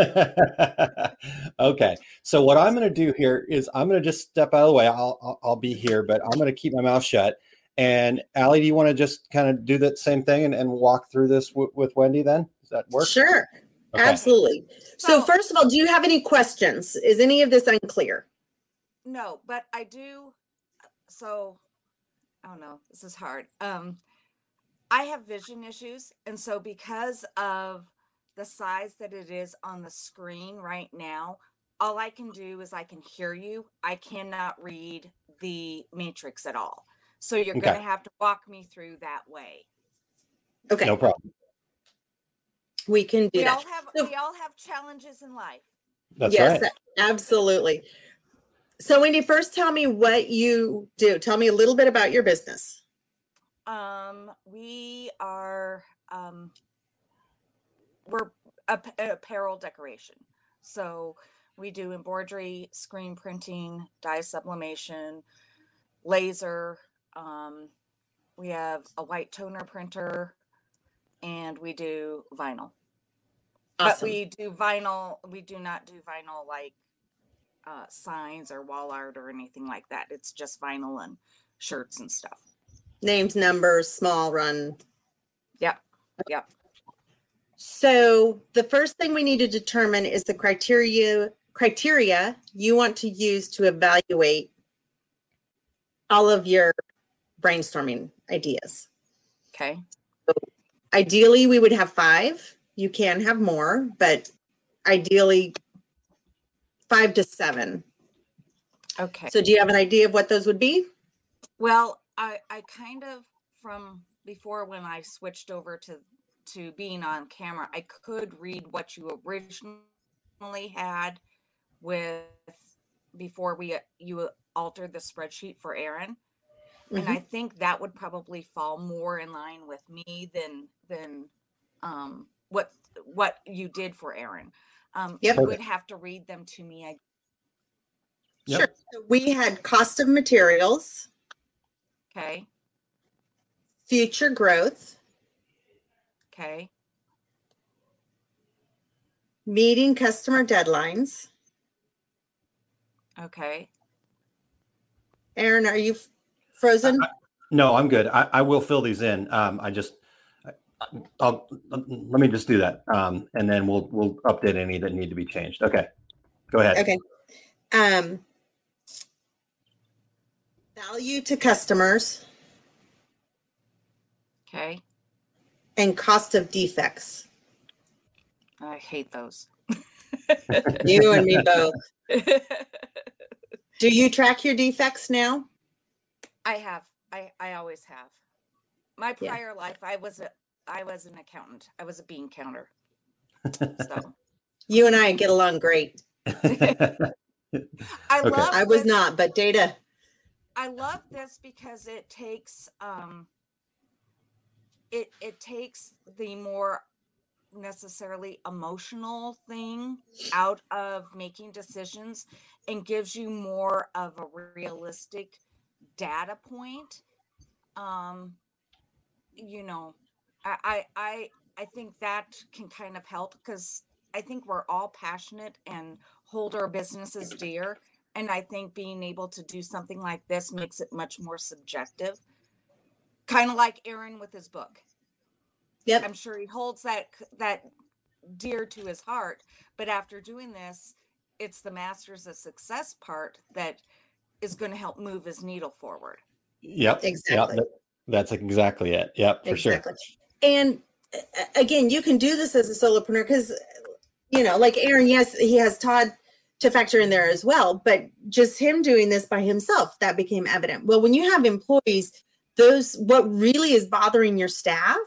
okay, so what I'm going to do here is I'm going to just step out of the way. I'll, I'll I'll be here, but I'm going to keep my mouth shut. And Ali, do you want to just kind of do that same thing and, and walk through this w- with Wendy? Then does that work? Sure, Okay. absolutely. So, So- first of all, do you have any questions? Is any of this unclear? No, but I do. So, I don't know. This is hard. Um, I have vision issues, and so because of the size that it is on the screen right now, all I can do is I can hear you. I cannot read the matrix at all. So you're Okay. going to have to walk me through that way. Okay, No problem. we can do We that. all have So- we all have challenges in life. That's yes, right. absolutely. So, Wendy, first tell me what you do. Tell me a little bit about your business. Um, we are um, we're apparel decoration. So we do embroidery, screen printing, dye sublimation, laser. Um, we have a white toner printer, and we do vinyl. But we do vinyl. We do not do vinyl like uh, signs or wall art or anything like that. It's just vinyl and shirts and stuff. Names, numbers, small run. Yep. Yep. So the first thing we need to determine is the criteria criteria you want to use to evaluate all of your brainstorming ideas. Okay. Ideally, we would have five. You can have more, but ideally five to seven. Okay. So do you have an idea of what those would be? Well, I I kind of from before when I switched over to to being on camera, I could read what you originally had with before we you altered the spreadsheet for Aaron. And I think that would probably fall more in line with me than than um what what you did for Aaron. Um Yep. you would have to read them to me. I Yep. Sure. So we had cost of materials, okay. future growth, Okay. meeting customer deadlines. Okay. Aaron, are you f- frozen? No, I'm good. I, I will fill these in. Um, I just, I- I'll, let me just do that. Um, and then we'll, we'll update any that need to be changed. Okay. Go ahead. Okay. Um, value to customers Okay. and cost of defects. I hate those. You and me both. Do you track your defects now? I have. I I always have. My Yeah. prior life, I was a I was an accountant. I was a bean counter. So You and I get along great. I Okay. love. I was this- not, but data. I love this because it takes um. It it takes the more necessarily emotional thing out of making decisions and gives you more of a realistic data point um you know i i i, I think that can kind of help because i think we're all passionate and hold our businesses dear and i think being able to do something like this makes it much more subjective kind of like aaron with his book Yep. I'm sure he holds that that dear to his heart. But after doing this, it's the masters of success part that is going to help move his needle forward. Yep. Exactly. Yep. That's exactly it. Yep. For sure. And uh, again, you can do this as a solopreneur because, you know, like Aaron, yes, he has Todd to factor in there as well, but just him doing this by himself, that became evident. Well, when you have employees, those what really is bothering your staff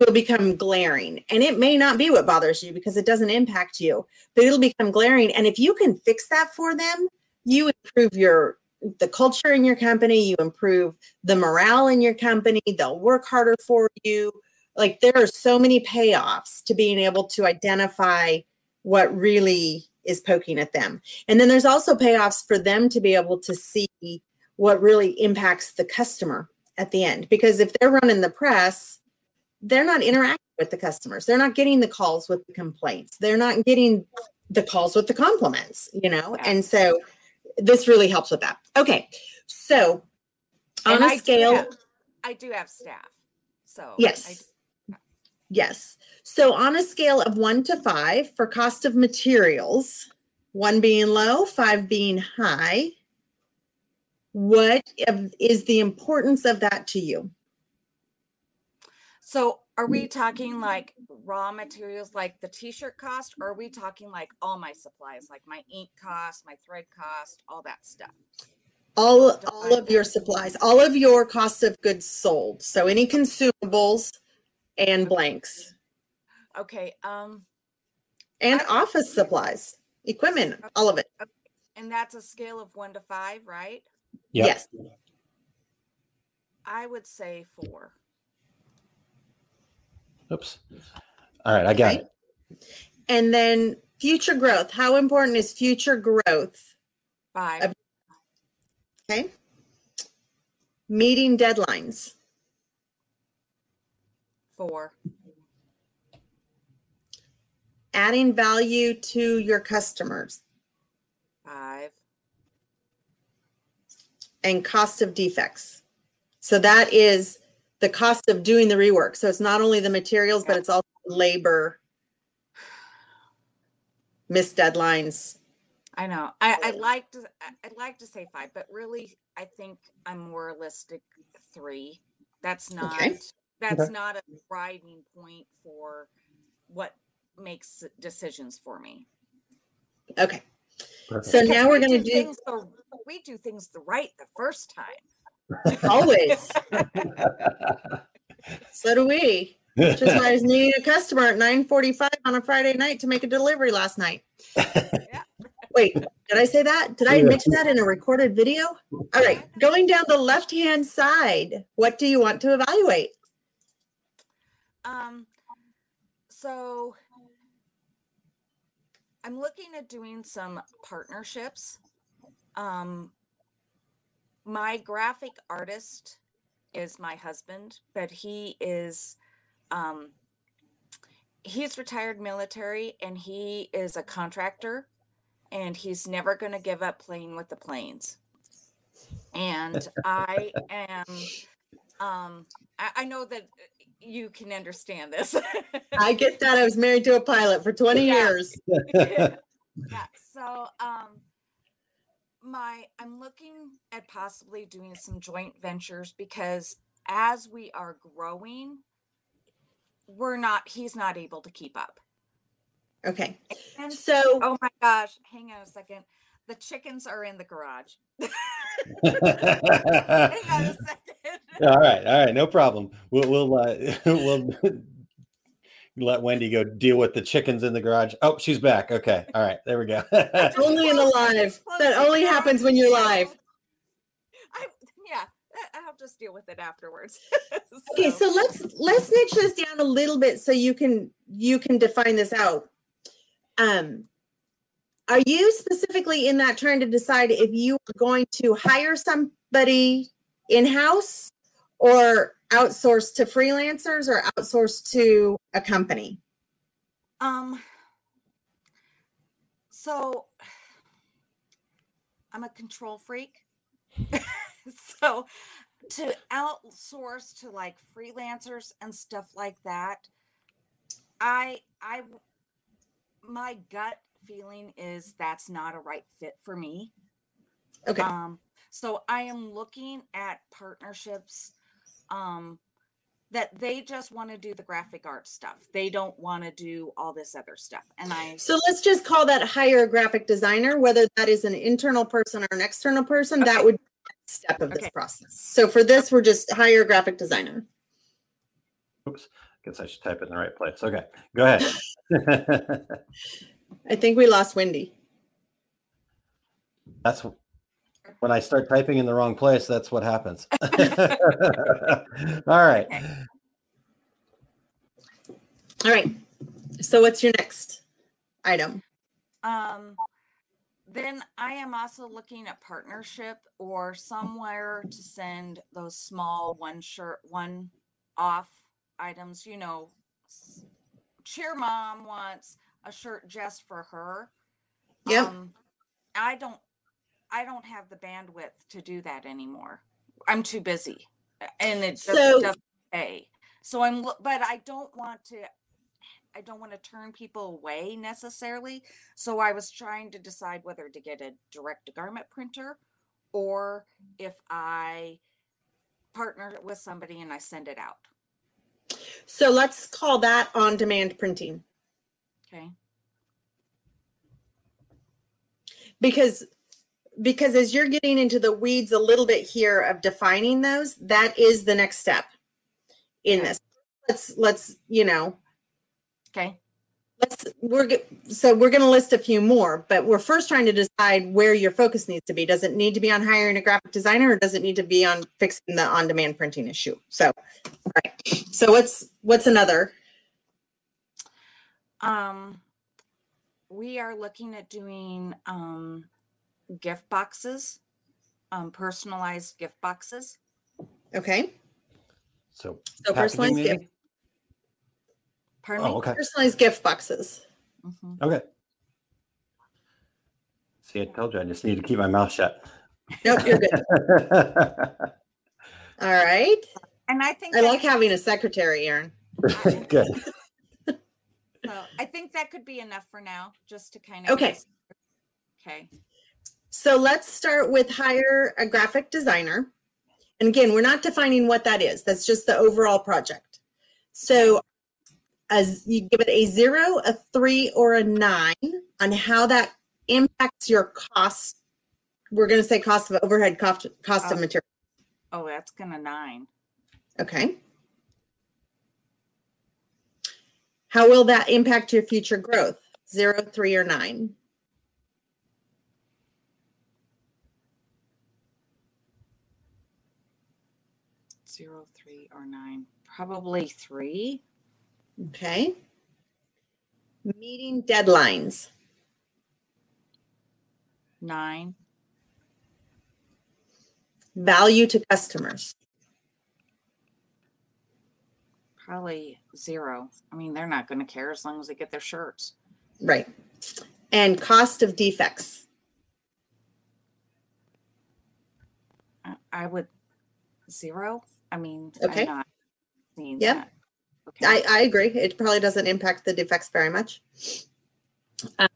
will become glaring. And it may not be what bothers you because it doesn't impact you, but it'll become glaring. And if you can fix that for them, you improve your the culture in your company, you improve the morale in your company, they'll work harder for you. Like there are so many payoffs to being able to identify what really is poking at them. And then there's also payoffs for them to be able to see what really impacts the customer at the end. Because if they're running the press, they're not interacting with the customers. They're not getting the calls with the complaints. They're not getting the calls with the compliments, you know? And so this really helps with that. Okay. So on And a I do scale, have- I do have staff. So Yes. Yes. So on a scale of one to five for cost of materials, one being low, five being high, what is the importance of that to you? So are we talking like raw materials like the t-shirt cost or are we talking like all my supplies like my ink cost, my thread cost, all that stuff? All, all of your supplies, all of your cost of goods sold. So any consumables and blanks Okay, um and office supplies, equipment, all of it. and that's a scale of 1 to 5, right? Yep. Yes. I would say 4. Oops. All right. I got Okay. it. And then future growth. How important is future growth? 5. Okay. Meeting deadlines. 4. adding value to your customers Five. and cost of defects. So that is the cost of doing the rework. So it's not only the materials, but it's also labor, missed deadlines. I know. I, I like to I- I'd like to say five, but really I think I'm more realistic three. That's not Okay. that's not a driving point for what makes decisions for me. Okay. Perfect. So Because now we're going to do things the, we do things the right the first time. Always. So do we. Just I was meeting a customer at 9:45 on a Friday night to make a delivery last night. Wait, did I say that? Did I mention that in a recorded video? All right, going down the left-hand side, what do you want to evaluate? Um, so I'm looking at doing some partnerships. Um, my graphic artist is my husband, but he is, um, he's retired military and he is a contractor and he's never going to give up playing with the planes. And I am, um, I, I know that you can understand this. I get that. I was married to a pilot for 20 Yeah. years. yeah. So um my I'm looking at possibly doing some joint ventures because as we are growing, we're not he's not able to keep up. Okay. And So, oh my gosh, hang on a second. The chickens are in the garage. hang on a second. all right, all right, no problem. We'll we'll uh, we'll let Wendy go deal with the chickens in the garage. Oh, she's back. Okay, all right, there we go. only in the live. That only happens when you're live. I yeah, I- I'll just deal with it afterwards. Okay, so let's let's niche this down a little bit so you can you can define this out. Um are you specifically in that trying to decide if you are going to hire somebody in-house or outsource to freelancers or outsource to a company? Um, so I'm a control freak. so to outsource to like freelancers and stuff like that, I I my gut feeling is that's not a right fit for me. Okay. Um, so I am looking at partnerships um that they just want to do the graphic art stuff. They don't want to do all this other stuff. And I So let's just call that hire a graphic designer, whether that is an internal person or an external person, that would be the next step of this process. So for this, we're just hire a graphic designer. Oops, I guess I should type it in the right place. Okay, go ahead. I think we lost Wendy. that's wh- when I start typing in the wrong place. That's what happens. all right. All right. So what's your next item? um then I am also looking at partnership or somewhere to send those small one shirt, one off items. You know, cheer mom wants a shirt just for her. Yeah. Um, I don't, I don't have the bandwidth to do that anymore. I'm too busy, and it just So- doesn't pay. So I'm, but I don't want to. I don't want to turn people away necessarily. So I was trying to decide whether to get a direct to garment printer or if I partner with somebody and I send it out. So let's call that on demand printing Okay. because because as you're getting into the weeds a little bit here of defining those, that is the next step in this. Let's let's, you know, Okay. let's we're so we're going to list a few more, but we're first trying to decide where your focus needs to be. Does it need to be on hiring a graphic designer or does it need to be on fixing the on demand printing issue? So, all right. So what's what's another? Um, we are looking at doing um, gift boxes, um, personalized gift boxes. Okay. So, So packaging personalized maybe? gift Pardon me? Oh, okay. personalized gift boxes. Mhm. Okay. See, I told you I just need to keep my mouth shut. Nope, you're good. All right. And I think I like having a secretary, Aaron. Good. so I think that could be enough for now, just to kind of Okay. Okay. So let's start with hire a graphic designer. And again, we're not defining what that is. That's just the overall project. So as you give it a zero, a three, or a nine on how that impacts your cost. We're going to say cost of overhead, cost, cost of Oh. material. Oh, that's gonna nine. Okay. How will that impact your future growth? Zero, three, or nine? Zero, three, or nine. Probably three. Okay. Meeting deadlines. Nine. Value to customers. Probably zero. I mean, they're not gonna care as long as they get their shirts. Right. And cost of defects. I- I would zero. I mean, Okay. Seeing Yep. that. I, Okay. I agree. It probably doesn't impact the defects very much. Uh,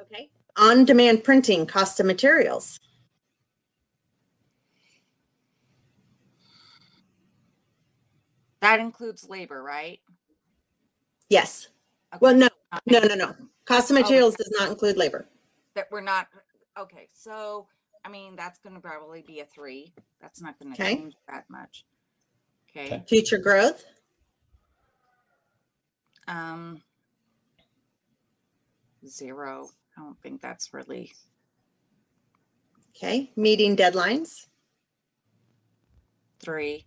okay. On demand printing, cost of materials. that includes labor, right? Yes. Okay. Well, no, no, no, no. Cost of Oh. materials does not include labor. That we're not. Okay, so I mean, that's gonna probably be a three. That's not gonna Okay. change that much. Okay. Okay. Future growth. Um. Zero. I don't think that's really Okay. Meeting deadlines. three.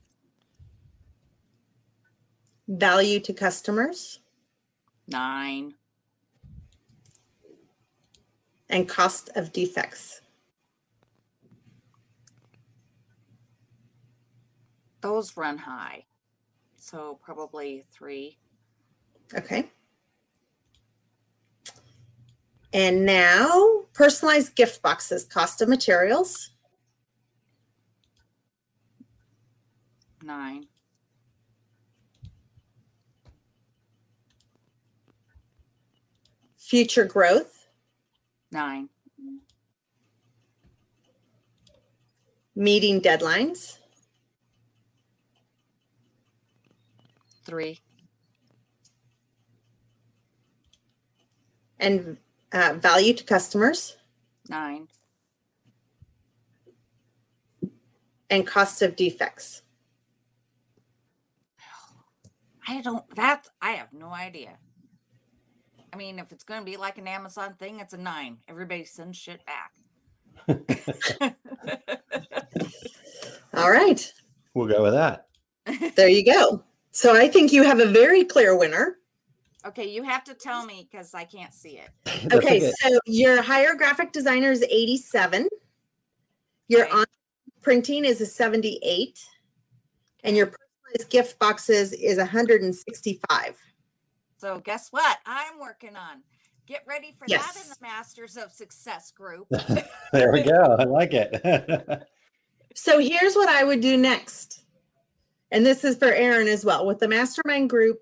Value to customers. Nine. And cost of defects. Those run high. So probably three. Okay. And now personalized gift boxes, cost of materials. Nine. Future growth. Nine. Meeting deadlines. Three. And uh, value to customers. Nine. And cost of defects. I don't that's, I have no idea. I mean, if it's gonna be like an Amazon thing, it's a nine. Everybody sends shit back. All right. We'll go with that. There you go. So I think you have a very clear winner. okay, you have to tell me because I can't see it. Okay, so your higher graphic designer is 87. Your Okay. on printing is a 78. And your personalized gift boxes is 165. So guess what? I'm working on. Get ready for that in the Masters of Success group. There we go. I like it. So here's what I would do next. And this is for Aaron as well. With the mastermind group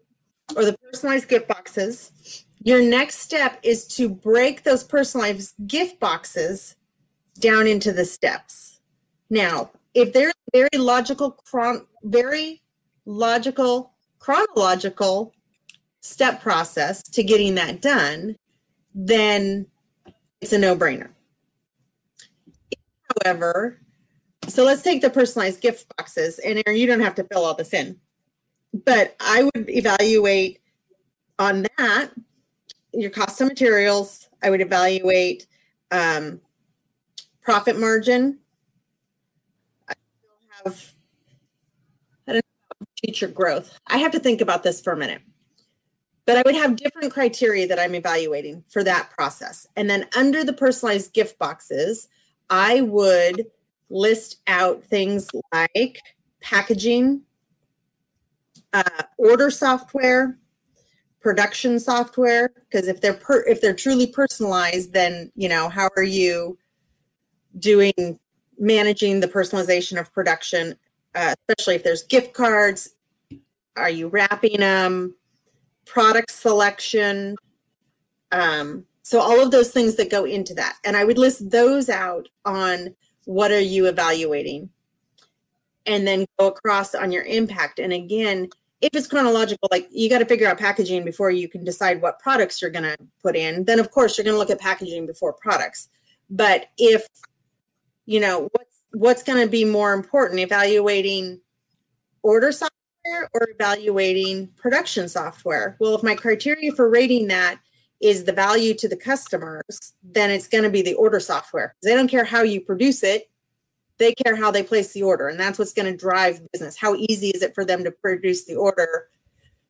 or the personalized gift boxes, your next step is to break those personalized gift boxes down into the steps. Now, if there's very logical, chron- very logical, chronological step process to getting that done, then it's a no brainer. However, so let's take the personalized gift boxes, and Aaron, you don't have to fill all this in, but I would evaluate on that your cost of materials. I would evaluate um, profit margin. I have I don't know, future growth. I have to think about this for a minute. But I would have different criteria that I'm evaluating for that process. And then under the personalized gift boxes, I would list out things like packaging, uh, order software, production software because if they're per, if they're truly personalized then you know how are you doing managing the personalization of production uh, especially if there's gift cards? Are you wrapping them product selection? Um, so all of those things that go into that. And i would list those out on what are you evaluating and then go across on your impact and again if it's chronological, like you got to figure out packaging before you can decide what products you're going to put in, then of course you're going to look at packaging before products. But if you know what's what's going to be more important, evaluating order software or evaluating production software? Well, if my criteria for rating that is the value to the customers, then it's going to be the order software. They don't care how you produce it they care how they place the order and that's what's going to drive business. How easy is it for them to produce the order?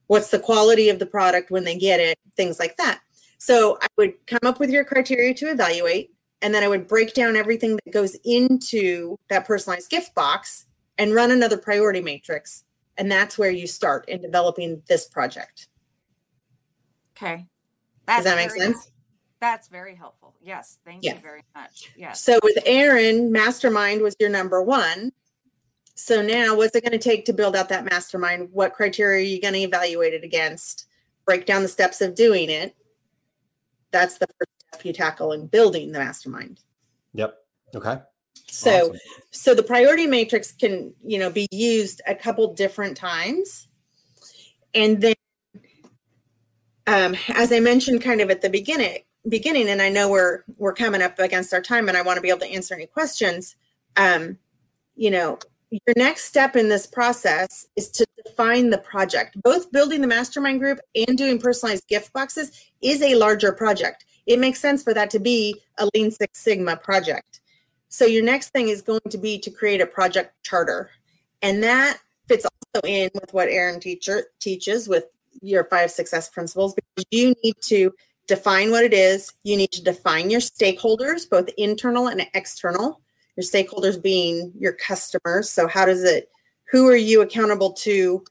What's the quality of the product when they get it? Things like that. So i would come up with your criteria to evaluate and then i would break down everything that goes into that personalized gift box and run another priority matrix and that's where you start in developing this project. Okay. Does that make very- sense That's very helpful. Yes, thank Yeah. you very much. Yes. So with Aaron, mastermind was your number one. So now what's it going to take to build out that mastermind? What criteria are you going to evaluate it against? Break down the steps of doing it. That's the first step you tackle in building the mastermind. Yep. Okay. So Awesome. so the priority matrix can, you know, be used a couple different times. And then um, as I mentioned kind of at the beginning, beginning, and I know we're we're coming up against our time and I want to be able to answer any questions. Um, you know, your next step in this process is to define the project. Both building the mastermind group and doing personalized gift boxes is a larger project. It makes sense for that to be a Lean Six Sigma project. So your next thing is going to be to create a project charter. And that fits also in with what Aaron teacher teaches with your five success principles because you need to define what it is. You need to define your stakeholders, both internal and external. Your stakeholders being your customers. So how does it who are you accountable to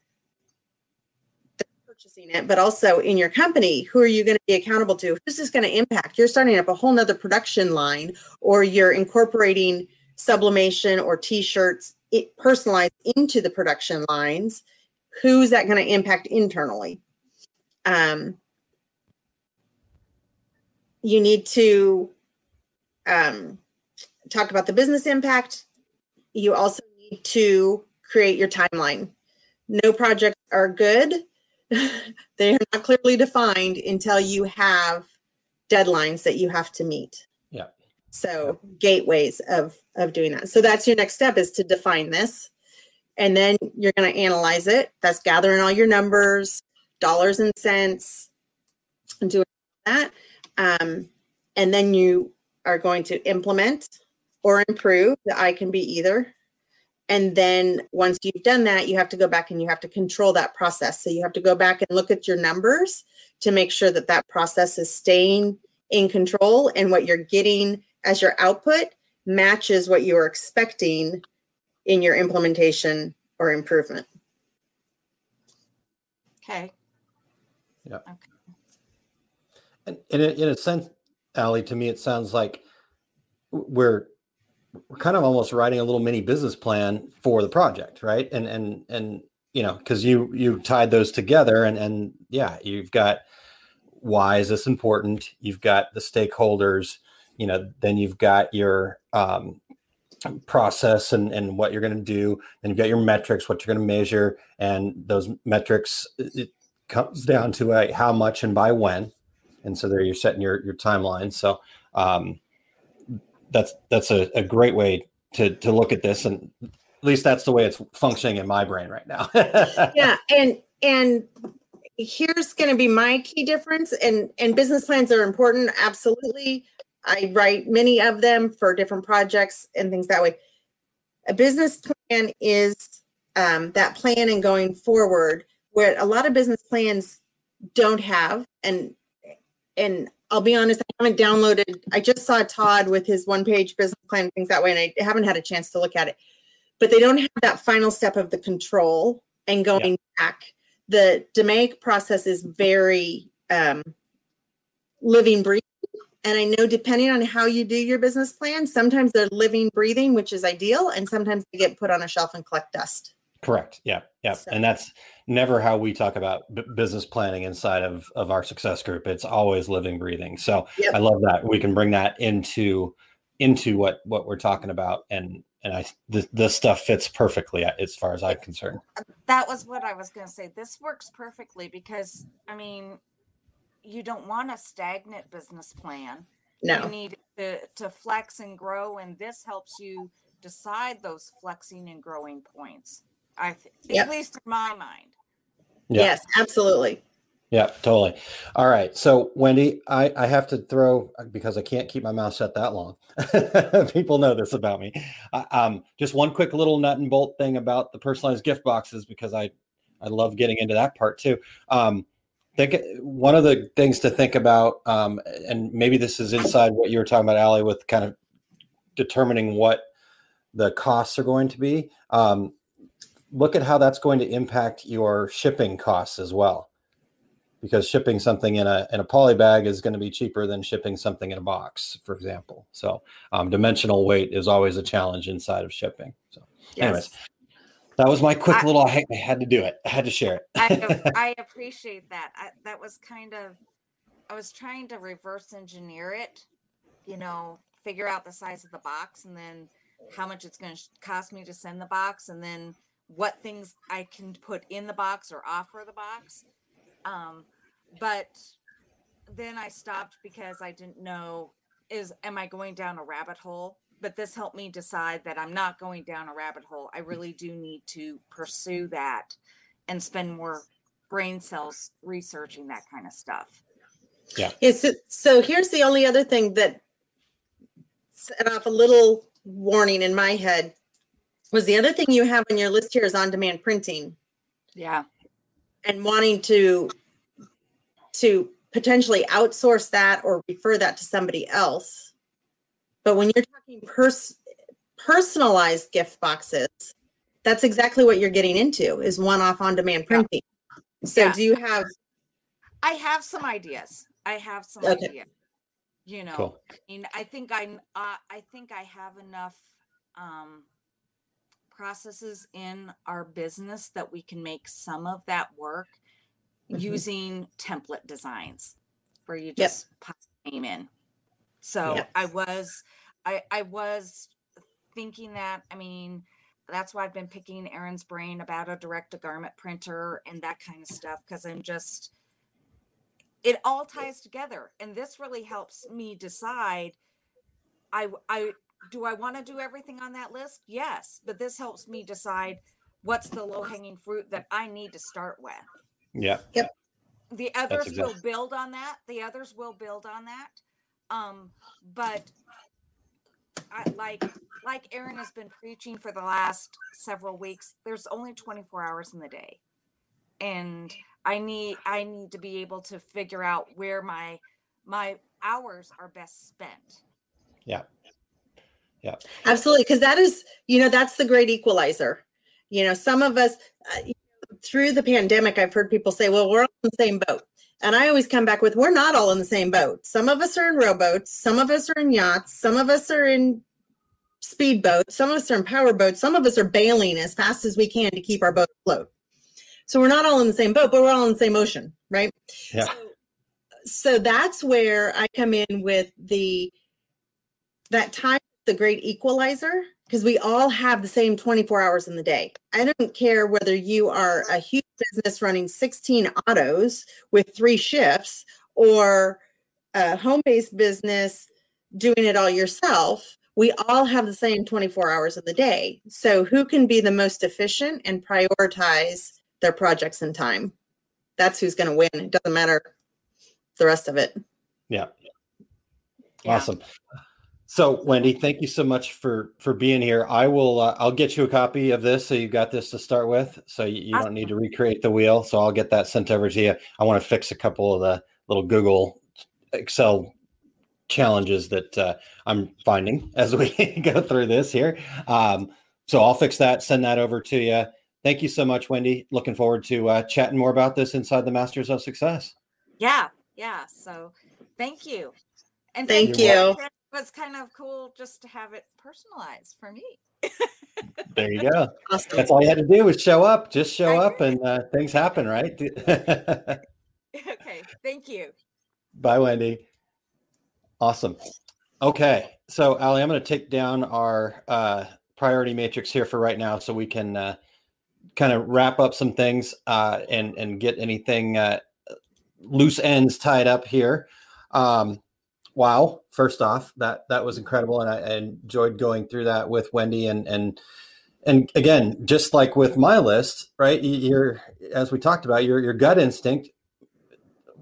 purchasing it, but also in your company, who are you going to be accountable to? Who's this going to impact? You're starting up a whole nother production line or you're incorporating sublimation or t-shirts it personalized into the production lines who's that going to impact internally? Um, you need to um, talk about the business impact. You also need to create your timeline. No projects are good. They are not clearly defined until you have deadlines that you have to meet. Yeah. so gateways of of doing that. So that's your next step is to define this and then you're going to analyze it. That's gathering all your numbers dollars and cents and doing that. Um, and then you are going to implement or improve. The i can be either. And then once you've done that you have to go back and you have to control that process. So you have to go back and look at your numbers to make sure that that process is staying in control and what you're getting as your output matches what you are expecting in your implementation or improvement Okay. Yeah. Okay. And in a, in a sense, Ali, to me, it sounds like we're we're kind of almost writing a little mini business plan for the project, right? And and and you know, because you you tied those together, and and yeah, you've got why is this important? You've got the stakeholders, you know, then you've got your um, process and and what you're going to do. Then you've got your metrics, what you're going to measure, and those metrics it comes down to a how much and by when and so there you're setting your your timeline so um, that's that's a, a great way to to look at this and at least that's the way it's functioning in my brain right now yeah and and here's going to be my key difference and and business plans are important absolutely i write many of them for different projects and things that way a business plan is um, that plan and going forward where a lot of business plans don't have and and I'll be honest, I haven't downloaded. I just saw Todd with his one page business plan things that way, and I haven't had a chance to look at it. But they don't have that final step of the control and going back the DMAIC process is very um, living, breathing. And I know depending on how you do your business plan, sometimes they're living, breathing, which is ideal, and sometimes they get put on a shelf and collect dust. Correct. Yeah. Yeah. So- And that's never how we talk about b- business planning inside of, of our success group. It's always living, breathing. So Yep. I love that we can bring that into, into what, what we're talking about. And, and I, this, this stuff fits perfectly uh, as far as I'm concerned. that was what I was going to say. This works perfectly because, I mean, you don't want a stagnant business plan. No. You need to, to flex and grow, and this helps you decide those flexing and growing points. I, th- Yep. at least in my mind. Yeah. yes, absolutely. Yeah, totally. All right. So, Wendy, I, I have to throw because I can't keep my mouth shut that long. People know this about me. Uh, um, just one quick little nut and bolt thing about the personalized gift boxes because I I love getting into that part too. Um, think one of the things to think about, um, and maybe this is inside what you were talking about, Ali, with kind of determining what the costs are going to be. Um, look at how that's going to impact your shipping costs as well because shipping something in a in a poly bag is going to be cheaper than shipping something in a box, for example. So um, dimensional weight is always a challenge inside of shipping. So, anyways, that was my quick I- little. I, I had to do it. I had to share I, it. I appreciate that. I, that was kind of, I was trying to reverse engineer it, you know, figure out the size of the box and then how much it's going to cost me to send the box and then what things I can put in the box or offer the box. Um, but then I stopped because I didn't know is am I going down a rabbit hole? But this helped me decide that I'm not going down a rabbit hole. I mm. really do need to pursue that and spend more brain cells researching that kind of stuff. Yes. So, so here's the only other thing that set off a little warning in my head was the other thing you have on your list here is on demand printing Yeah. and wanting to to potentially outsource that or refer that to somebody else. But when you're talking pers- personalized gift boxes, that's exactly what you're getting into is one-off on-demand printing. So Yeah. do you have I have some ideas. I have some Okay. ideas. You know, Cool. I mean, I think I, uh, I think I have enough um, processes in our business that we can make some of that work Mhm. using template designs, where you Yep. just pop name in. So Yep. I was, I, I was thinking that. I mean, that's why I've been picking Aaron's brain about a direct to garment printer and that kind of stuff because I'm just it all ties together and this really helps me decide I I do I want to do everything on that list? Yes, but this helps me decide what's the low hanging fruit that I need to start with. yeah. Yep. The others will build on that. The others will build on that. Um, but I like like Aaron has been preaching for the last several weeks. There's only 24 hours in the day, and I need I need to be able to figure out where my my hours are best spent. Yeah. Yeah. Absolutely, because that is, you know, that's the great equalizer. You know, some of us uh, through the pandemic, I've heard people say, "Well, we're all in the same boat," and I always come back with, "We're not all in the same boat. Some of us are in rowboats, some of us are in yachts, some of us are in speedboats, some of us are in power boats, some of us are bailing as fast as we can to keep our boat afloat. So we're not all in the same boat, but we're all in the same ocean, right? Yeah. So, so that's where I come in with the that time the great equalizer because we all have the same 24 hours in the day. I don't care whether you are a huge business running 16 autos with three shifts or a home based business doing it all yourself. We all have the same 24 hours in the day. So, who can be the most efficient and prioritize their projects in time? That's who's going to win. It doesn't matter the rest of it. Yeah. Yeah. Awesome. So, Wendy, thank you so much for for being here. I will. Uh, I'll get you a copy of this, so you've got this to start with. So you, you don't need to recreate the wheel. So I'll get that sent over to you. I want to fix a couple of the little Google Excel challenges that uh, I'm finding as we go through this here. Um, so I'll fix that. Send that over to you. thank you so much, Wendy. Looking forward to uh, chatting more about this inside the Masters of Success. Yeah, yeah. So thank you. And Thank you. you. Was kind of cool just to have it personalized for me. There you go. Awesome. That's all you had to do was show up. Just show I up, and uh, things happen, right? okay, thank you. Bye, Wendy. Awesome. Okay, so Ali, I'm going to take down our uh, priority matrix here for right now, so we can uh, kind of wrap up some things uh, and and get anything uh, loose ends tied up here. Um, wow! First off, that that was incredible, and I, I enjoyed going through that with Wendy and and and again, just like with my list, right? you- Your as we talked about, your your gut instinct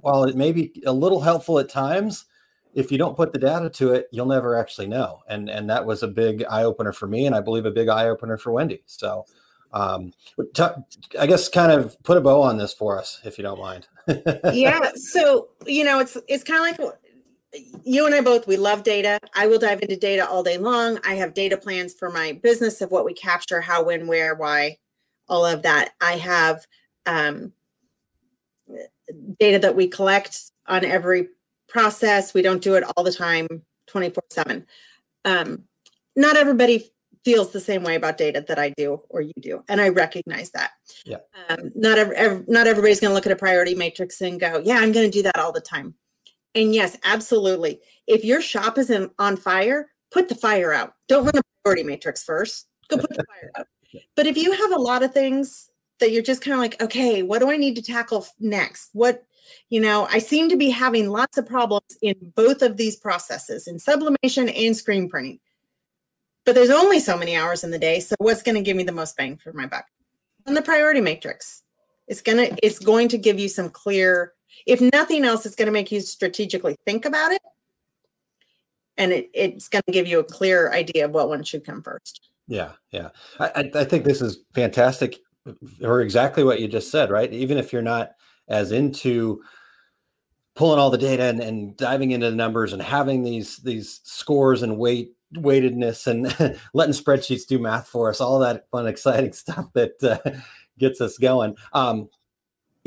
while it may be a little helpful at times, if you don't put the data to it, you'll never actually know. And and that was a big eye opener for me, and I believe a big eye opener for Wendy. So, um, t- I guess kind of put a bow on this for us, if you don't mind. yeah so you know it's it's kind of like you and i both we love data. I will dive into data all day long. I have data plans for my business of what we capture how when where why all of that. I have um, data that we collect on every process. We don't do it all the time 24 7 um, not everybody feels the same way about data that i do or you do and i recognize that. Yeah. um, not every, not everybody's going to look at a priority matrix and go yeah i'm going to do that all the time and yes absolutely. If your shop is in, on fire put the fire out. Don't run a priority matrix first. Go put the fire out. But if you have a lot of things that you're just kind of like okay what do i need to tackle next? What you know i seem to be having lots of problems in both of these processes in sublimation and screen printing. But there's only so many hours in the day so what's going to give me the most bang for my buck? And the priority matrix. It's going to it's going to give you some clear if nothing else it's going to make you strategically think about it and it, it's going to give you a clear idea of what one should come first Yeah, yeah. I, I, think this is fantastic, or exactly what you just said, right? Even if you're not as into pulling all the data and, and diving into the numbers and having these these scores and weight weightedness and letting spreadsheets do math for us, all that fun, exciting stuff that uh, gets us going. Um,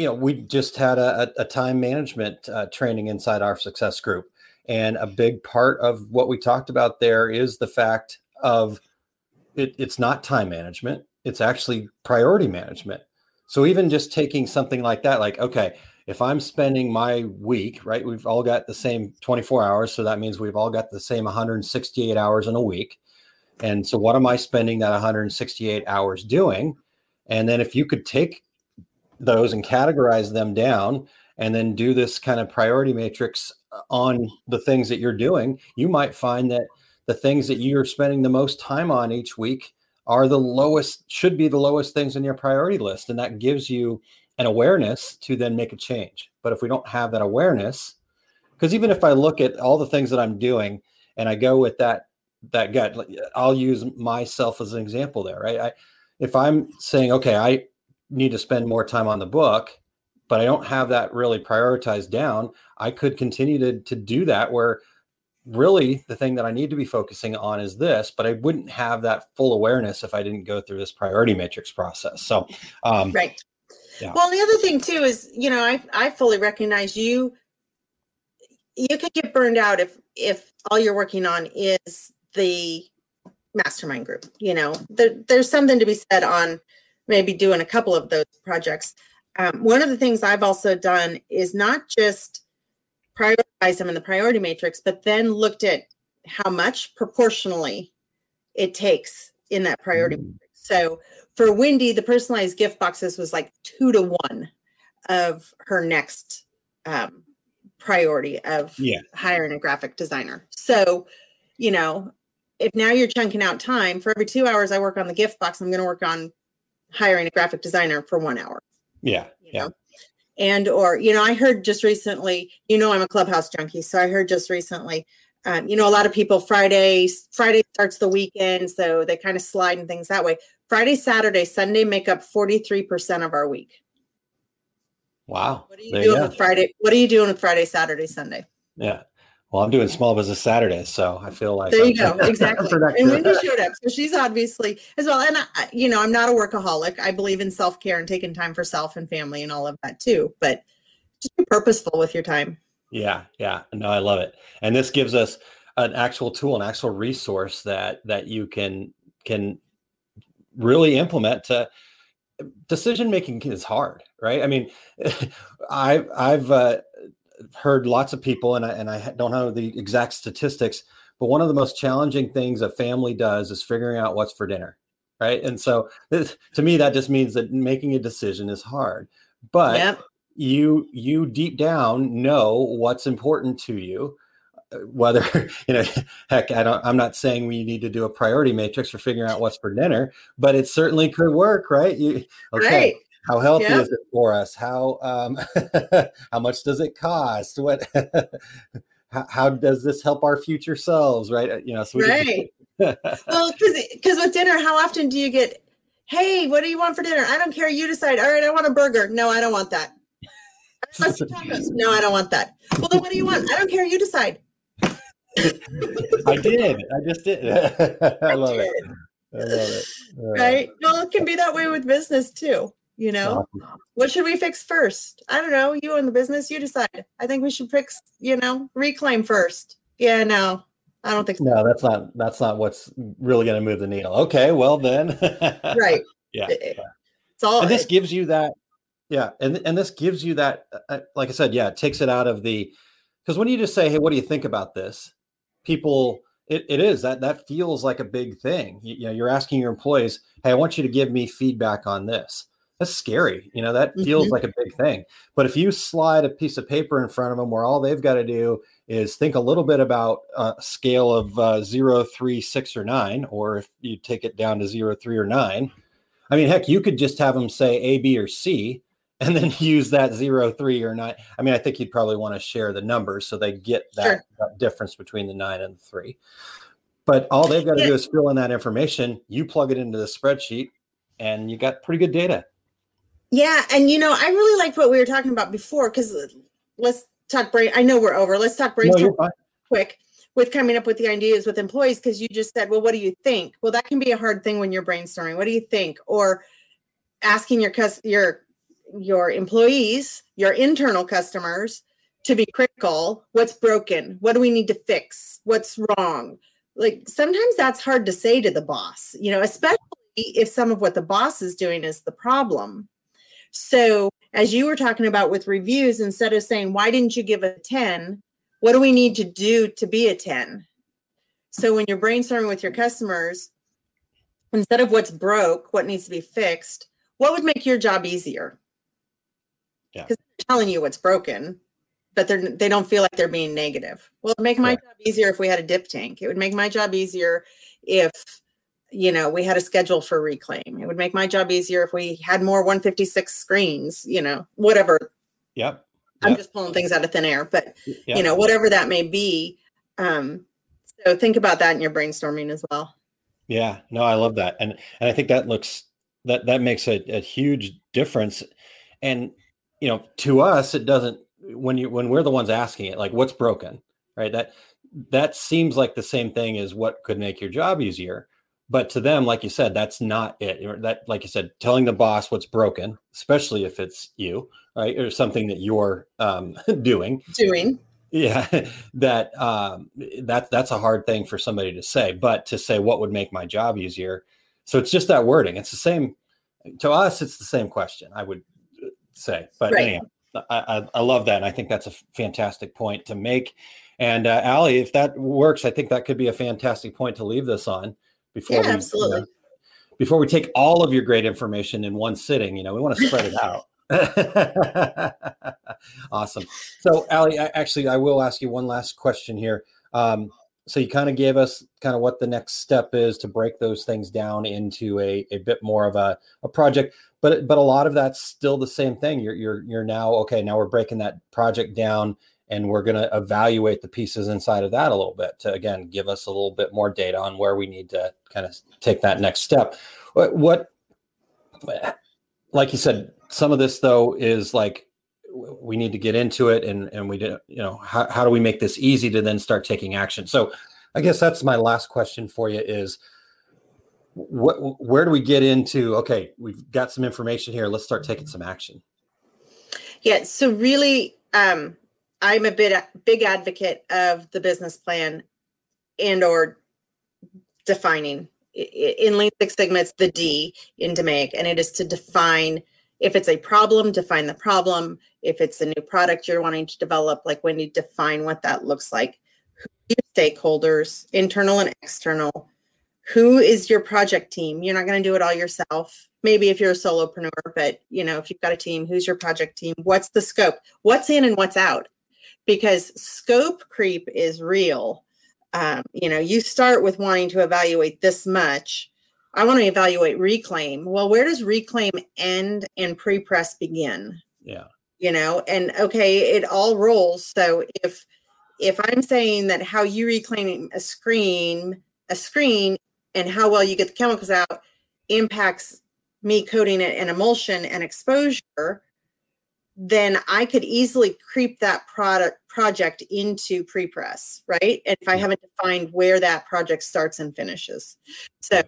you know, we just had a, a time management uh, training inside our success group, and a big part of what we talked about there is the fact of it, it's not time management it's actually priority management. So even just taking something like that like okay if i'm spending my week right we've all got the same 24 hours so that means we've all got the same 168 hours in a week. And so what am i spending that 168 hours doing? And then if you could take those and categorize them down and then do this kind of priority matrix uh, on the things that you're doing you might find that the things that you're spending the most time on each week are the lowest should be the lowest things in your priority list and that gives you an awareness to then make a change. But if we don't have that awareness because even if i look at all the things that i'm doing and i go with that that gut i'll use myself as an example there right? I, if i'm saying okay i need to spend more time on the book but i don't have that really prioritized down i could continue to, to do that where really the thing that I need to be focusing on is this, but I wouldn't have that full awareness if I didn't go through this priority matrix process. So, um, right Yeah. well the other thing too is you know i i fully recognize you you could get burned out if if all you're working on is the mastermind group you know there, there's something to be said on maybe doing a couple of those projects um, one of the things i've also done is not just prioritize them in the priority matrix but then looked at how much proportionally it takes in that priority Mm. matrix so for wendy the personalized gift boxes was like two to one of her next um, priority of Yeah. hiring a graphic designer. So, you know, if now you're chunking out time for every two hours I work on the gift box, I'm going to work on hiring a graphic designer for one hour. yeah, yeah, know? And or you know, I heard just recently. You know, I'm a clubhouse junkie, so I heard just recently. Um, you know, a lot of people Friday Friday starts the weekend, so they kind of slide and things that way. Friday, Saturday, Sunday make up 43% of our week. wow. What are you There doing go. with Friday? What are you doing with Friday, Saturday, Sunday? Yeah. Well, I'm doing small business Saturday, so I feel like there you go, exactly. and Wendy showed up, so she's obviously as well. And I, you know, I'm not a workaholic. I believe in self care and taking time for self and family and all of that too. But just be purposeful with your time. Yeah, yeah. No, I love it. And this gives us an actual tool, an actual resource that that you can can really implement to decision making is hard, right? I mean, I I've uh, heard lots of people, and I and I don't know the exact statistics, but one of the most challenging things a family does is figuring out what's for dinner, right? And so, this, to me, that just means that making a decision is hard. But Yep. you you deep down know what's important to you uh, whether you know heck i don't i'm not saying we need to do a priority matrix for figuring out what's for dinner but it certainly could work right you, okay Right. How healthy Yep. is it for us how um how much does it cost what how, how does this help our future selves right Uh, you know so we can Right. Well, because because with dinner, how often do you get, hey, what do you want for dinner? I don't care. You decide. All right, I want a burger. No, I don't want that. I want tacos. No, I don't want that. Well, then what do you want? I don't care. You decide. i did i just did i love it i love it Uh, Right. Well, it can be that way with business too. You know, what should we fix first? I don't know. You own the business. You decide. I think we should fix, you know, reclaim first. Yeah, no, I don't think so. No, that's not that's not what's really going to move the needle. Okay, well then, Right. Yeah, It- it- It's all and this gives you that, yeah, and and this gives you that, uh, like I said, yeah, it takes it out of the, because when you just say, hey, what do you think about this? People, it, it is that that feels like a big thing. You, you know, you're asking your employees, hey, I want you to give me feedback on this. That's scary. You know, that feels Mhm. like a big thing. But if you slide a piece of paper in front of them where all they've got to do is think a little bit about a scale of uh, zero, three, six, or nine, or if you take it down to zero, three, or nine. I mean, heck, you could just have them say A, B, or C, and then use that zero, three, or nine. I mean, I think you'd probably want to share the numbers so they get that, Sure. that difference between the nine and the three. But all they've got to Yeah. do is fill in that information. You plug it into the spreadsheet, and you got pretty good data. Yeah, and you know, I really liked what we were talking about before because uh, let's talk brain. I know we're over. Let's talk No, brainstorm you're quick with coming up with the ideas with employees because you just said, well, what do you think? Well, that can be a hard thing when you're brainstorming. What do you think? Or asking your cus- your your employees, your internal customers to be critical. What's broken? What do we need to fix? What's wrong? Like sometimes that's hard to say to the boss, you know, especially if some of what the boss is doing is the problem. So, as you were talking about with reviews, instead of saying, why didn't you give a 10? What do we need to do to be a 10? So, when you're brainstorming with your customers, instead of what's broke, what needs to be fixed, what would make your job easier? Yeah. Because they're telling you what's broken, but they're they don't feel like they're being negative. Well, it'd make my Correct. job easier if we had a dip tank. It would make my job easier if you know we had a schedule for reclaim. It would make my job easier if we had more 156 screens. You know, whatever. Yep. I'm just pulling things out of thin air, but Yep. you know, whatever that may be. Um, so think about that in your brainstorming as well. Yeah, no, I love that, and and I think that looks that that makes a, a huge difference. And you know, to us, it doesn't when you when we're the ones asking it, like what's broken, right? That that seems like the same thing as what could make your job easier. But to them, like you said, that's not it. That, like you said, telling the boss what's broken, especially if it's you, right, or something that you're um, doing, Doing. Yeah that um that that's a hard thing for somebody to say but to say what would make my job easier? So it's just that wording. It's the same to us it's the same question i would uh, say. But Right. anyhow I, I i love that and i think that's a fantastic point to make. And uh Ali, if that works i think that could be a fantastic point to leave this on before Yeah, we you absolutely. know, before we take all of your great information in one sitting you know we want to spread it out. Awesome. So ali I, actually i will ask you one last question here. Um, so you kind of gave us kind of what the next step is to break those things down into a, a bit more of a, a project but but a lot of that's still the same thing. You're you're you're now okay now we're breaking that project down and we're going to evaluate the pieces inside of that a little bit to again give us a little bit more data on where we need to kind of take that next step. What, what like you said some of this though is like we need to get into it and and we did you know how, how do we make this easy to then start taking action? So i guess that's my last question for you is what where do we get into okay we've got some information here let's start taking some action? Yeah so really um i'm a bit big advocate of the business plan and or defining in lean six sigma it's the d in DMAIC and it is to define if it's a problem define the problem. If it's a new product you're wanting to develop like when you define what that looks like. Who are your stakeholders internal and external? Who is your project team? You're not going to do it all yourself. Maybe if you're a solopreneur but you know if you've got a team who's your project team? What's the scope? What's in and what's out because scope creep is real. Um, you know you start with wanting to evaluate this much. I want to evaluate reclaim. Well where does reclaim end and pre-press begin? Yeah. You know and okay it all rolls. So if if i'm saying that how you reclaim a screen a screen and how well you get the chemicals out impacts me coating it in emulsion and exposure then i could easily creep that product project into pre-press right and if i haven't defined where that project starts and finishes so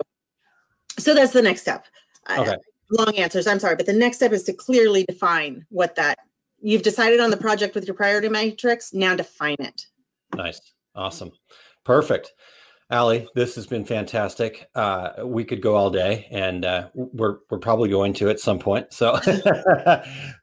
so that's the next step okay long answers. I'm sorry, but the next step is to clearly define what that you've decided on the project with your priority matrix. Now define it. Nice. Awesome. Perfect. Ali, this has been fantastic. Uh, we could go all day, and uh, we're we're probably going to at some point. So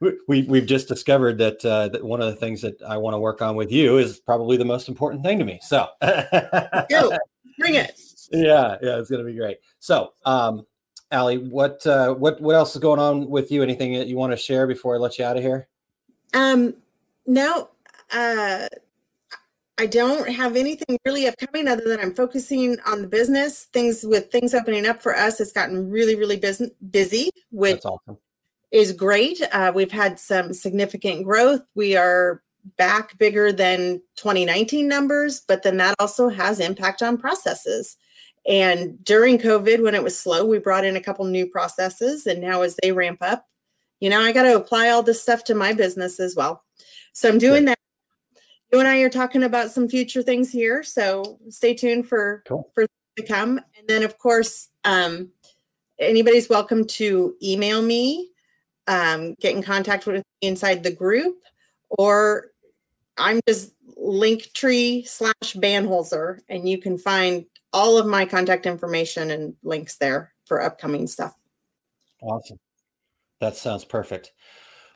we we've just discovered that uh, that one of the things that I want to work on with you is probably the most important thing to me. So go bring it. Yeah, yeah, it's gonna be great. So, um, Ali, what uh, what what else is going on with you? Anything that you want to share before I let you out of here? Um, no, uh, I don't have anything really upcoming other than I'm focusing on the business. Things with things opening up for us it's gotten really, really busy, busy which awesome. is great. Uh, we've had some significant growth. We are back bigger than 2019 numbers, but then that also has impact on processes. And during COVID, when it was slow, we brought in a couple new processes. And now, as they ramp up, you know, I got to apply all this stuff to my business as well. So I'm doing that. You and I are talking about some future things here. So stay tuned for cool. for to come. And then, of course, um, anybody's welcome to email me, um, get in contact with me inside the group, or I'm just Linktree slash Banholzer, and you can find all of my contact information and links there for upcoming stuff. Awesome. That sounds perfect.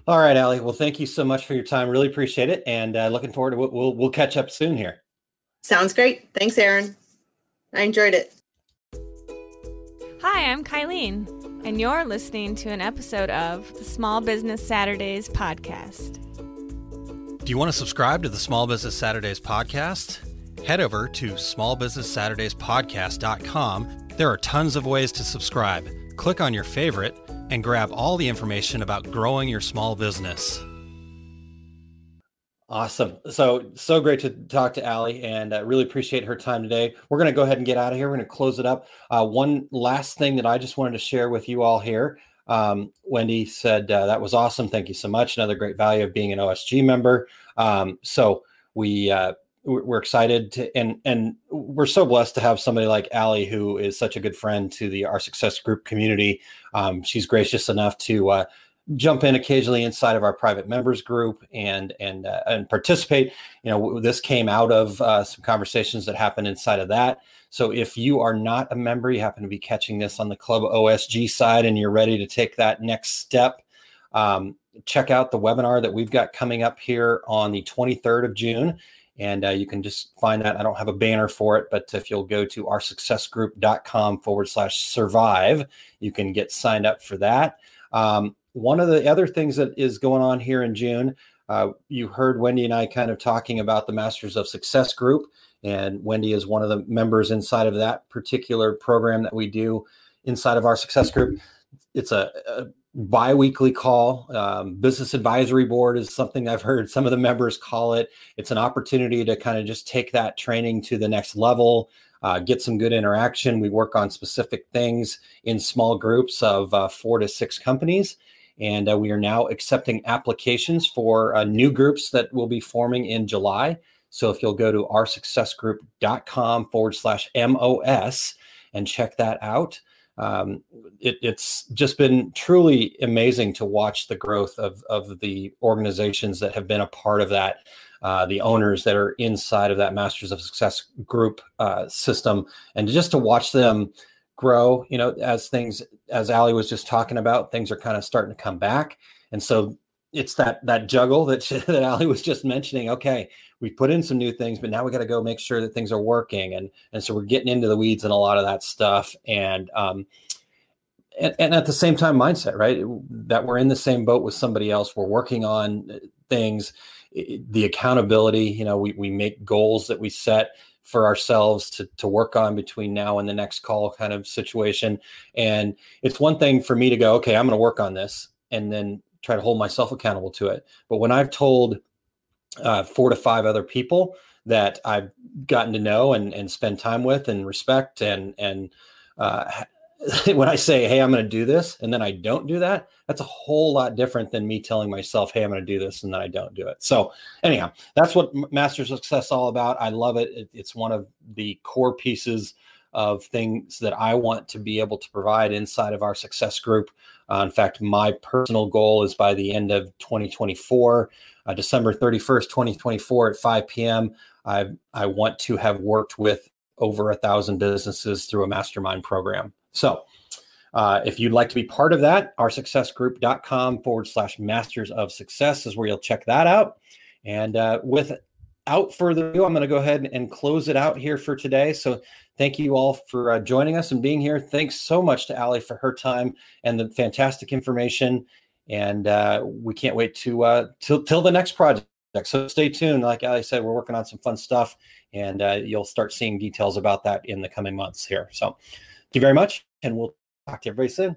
All right, Ali. Well, thank you so much for your time. Really appreciate it, and uh, looking forward to we'll, we'll we'll catch up soon here. Sounds great. Thanks, Aaron. I enjoyed it. Hi, I'm Kylene, and you're listening to an episode of the Small Business Saturdays podcast. Do you want to subscribe to the Small Business Saturdays podcast? Head over to smallbusinesssaturdayspodcast.com. There are tons of ways to subscribe. Click on your favorite and grab all the information about growing your small business. Awesome. So, so great to talk to Ali and uh, really appreciate her time today. We're going to go ahead and get out of here. We're going to close it up. Uh, one last thing that I just wanted to share with you all here. Um, Wendy said, uh, that was awesome. Thank you so much. Another great value of being an OSG member. Um, so we, uh, we're excited to, and and we're so blessed to have somebody like Ali who is such a good friend to the our success group community. Um, she's gracious enough to uh, jump in occasionally inside of our private members group and and uh, and participate. You know, this came out of uh, some conversations that happened inside of that. So if you are not a member, you happen to be catching this on the Club OSG side, and you're ready to take that next step. Um, check out the webinar that we've got coming up here on the 23rd of June and uh, you can just find that. I don't have a banner for it, but if you'll go to oursuccessgroup.com forward slash survive, you can get signed up for that. Um, one of the other things that is going on here in June, uh, you heard Wendy and I kind of talking about the Masters of Success group, and Wendy is one of the members inside of that particular program that we do inside of our success group. It's a, a biweekly call. Um, business advisory board is something I've heard some of the members call it. It's an opportunity to kind of just take that training to the next level, uh, get some good interaction. We work on specific things in small groups of uh, four to six companies. And uh, we are now accepting applications for uh, new groups that will be forming in July. So if you'll go to oursuccessgroup.com forward slash MOS and check that out, um, it, it's just been truly amazing to watch the growth of, of the organizations that have been a part of that. Uh, the owners that are inside of that Masters of Success group uh, system, and just to watch them grow, you know, as things, as Ali was just talking about, things are kind of starting to come back. And so it's that that juggle that that Ali was just mentioning. Okay, we put in some new things, but now we got to go make sure that things are working, and and so we're getting into the weeds and a lot of that stuff, and um, and, and at the same time, mindset, right? That we're in the same boat with somebody else. We're working on uh, things, the accountability. You know, we we make goals that we set for ourselves to, to work on between now and the next call kind of situation. And it's one thing for me to go, okay, I'm going to work on this and then try to hold myself accountable to it. But when I've told uh, four to five other people that I've gotten to know and, and spend time with and respect and, and, uh, when I say, Hey, I'm going to do this, and then I don't do that, that's a whole lot different than me telling myself, Hey, I'm going to do this, and then I don't do it. So, anyhow, that's what master Success all about. I love it. it. It's one of the core pieces of things that I want to be able to provide inside of our success group. Uh, in fact, my personal goal is by the end of 2024, uh, December 31st, 2024 at 5 p.m. I, I want to have worked with over a thousand businesses through a mastermind program. So uh, if you'd like to be part of that, oursuccessgroup.com forward slash masters of success is where you'll check that out. And uh, without further ado, I'm going to go ahead and close it out here for today. So thank you all for uh, joining us and being here. Thanks so much to Ali for her time and the fantastic information. And uh, we can't wait to uh, till, till the next project. So stay tuned. Like I said, we're working on some fun stuff, and uh, you'll start seeing details about that in the coming months here. So thank you very much, and we'll talk to everybody soon.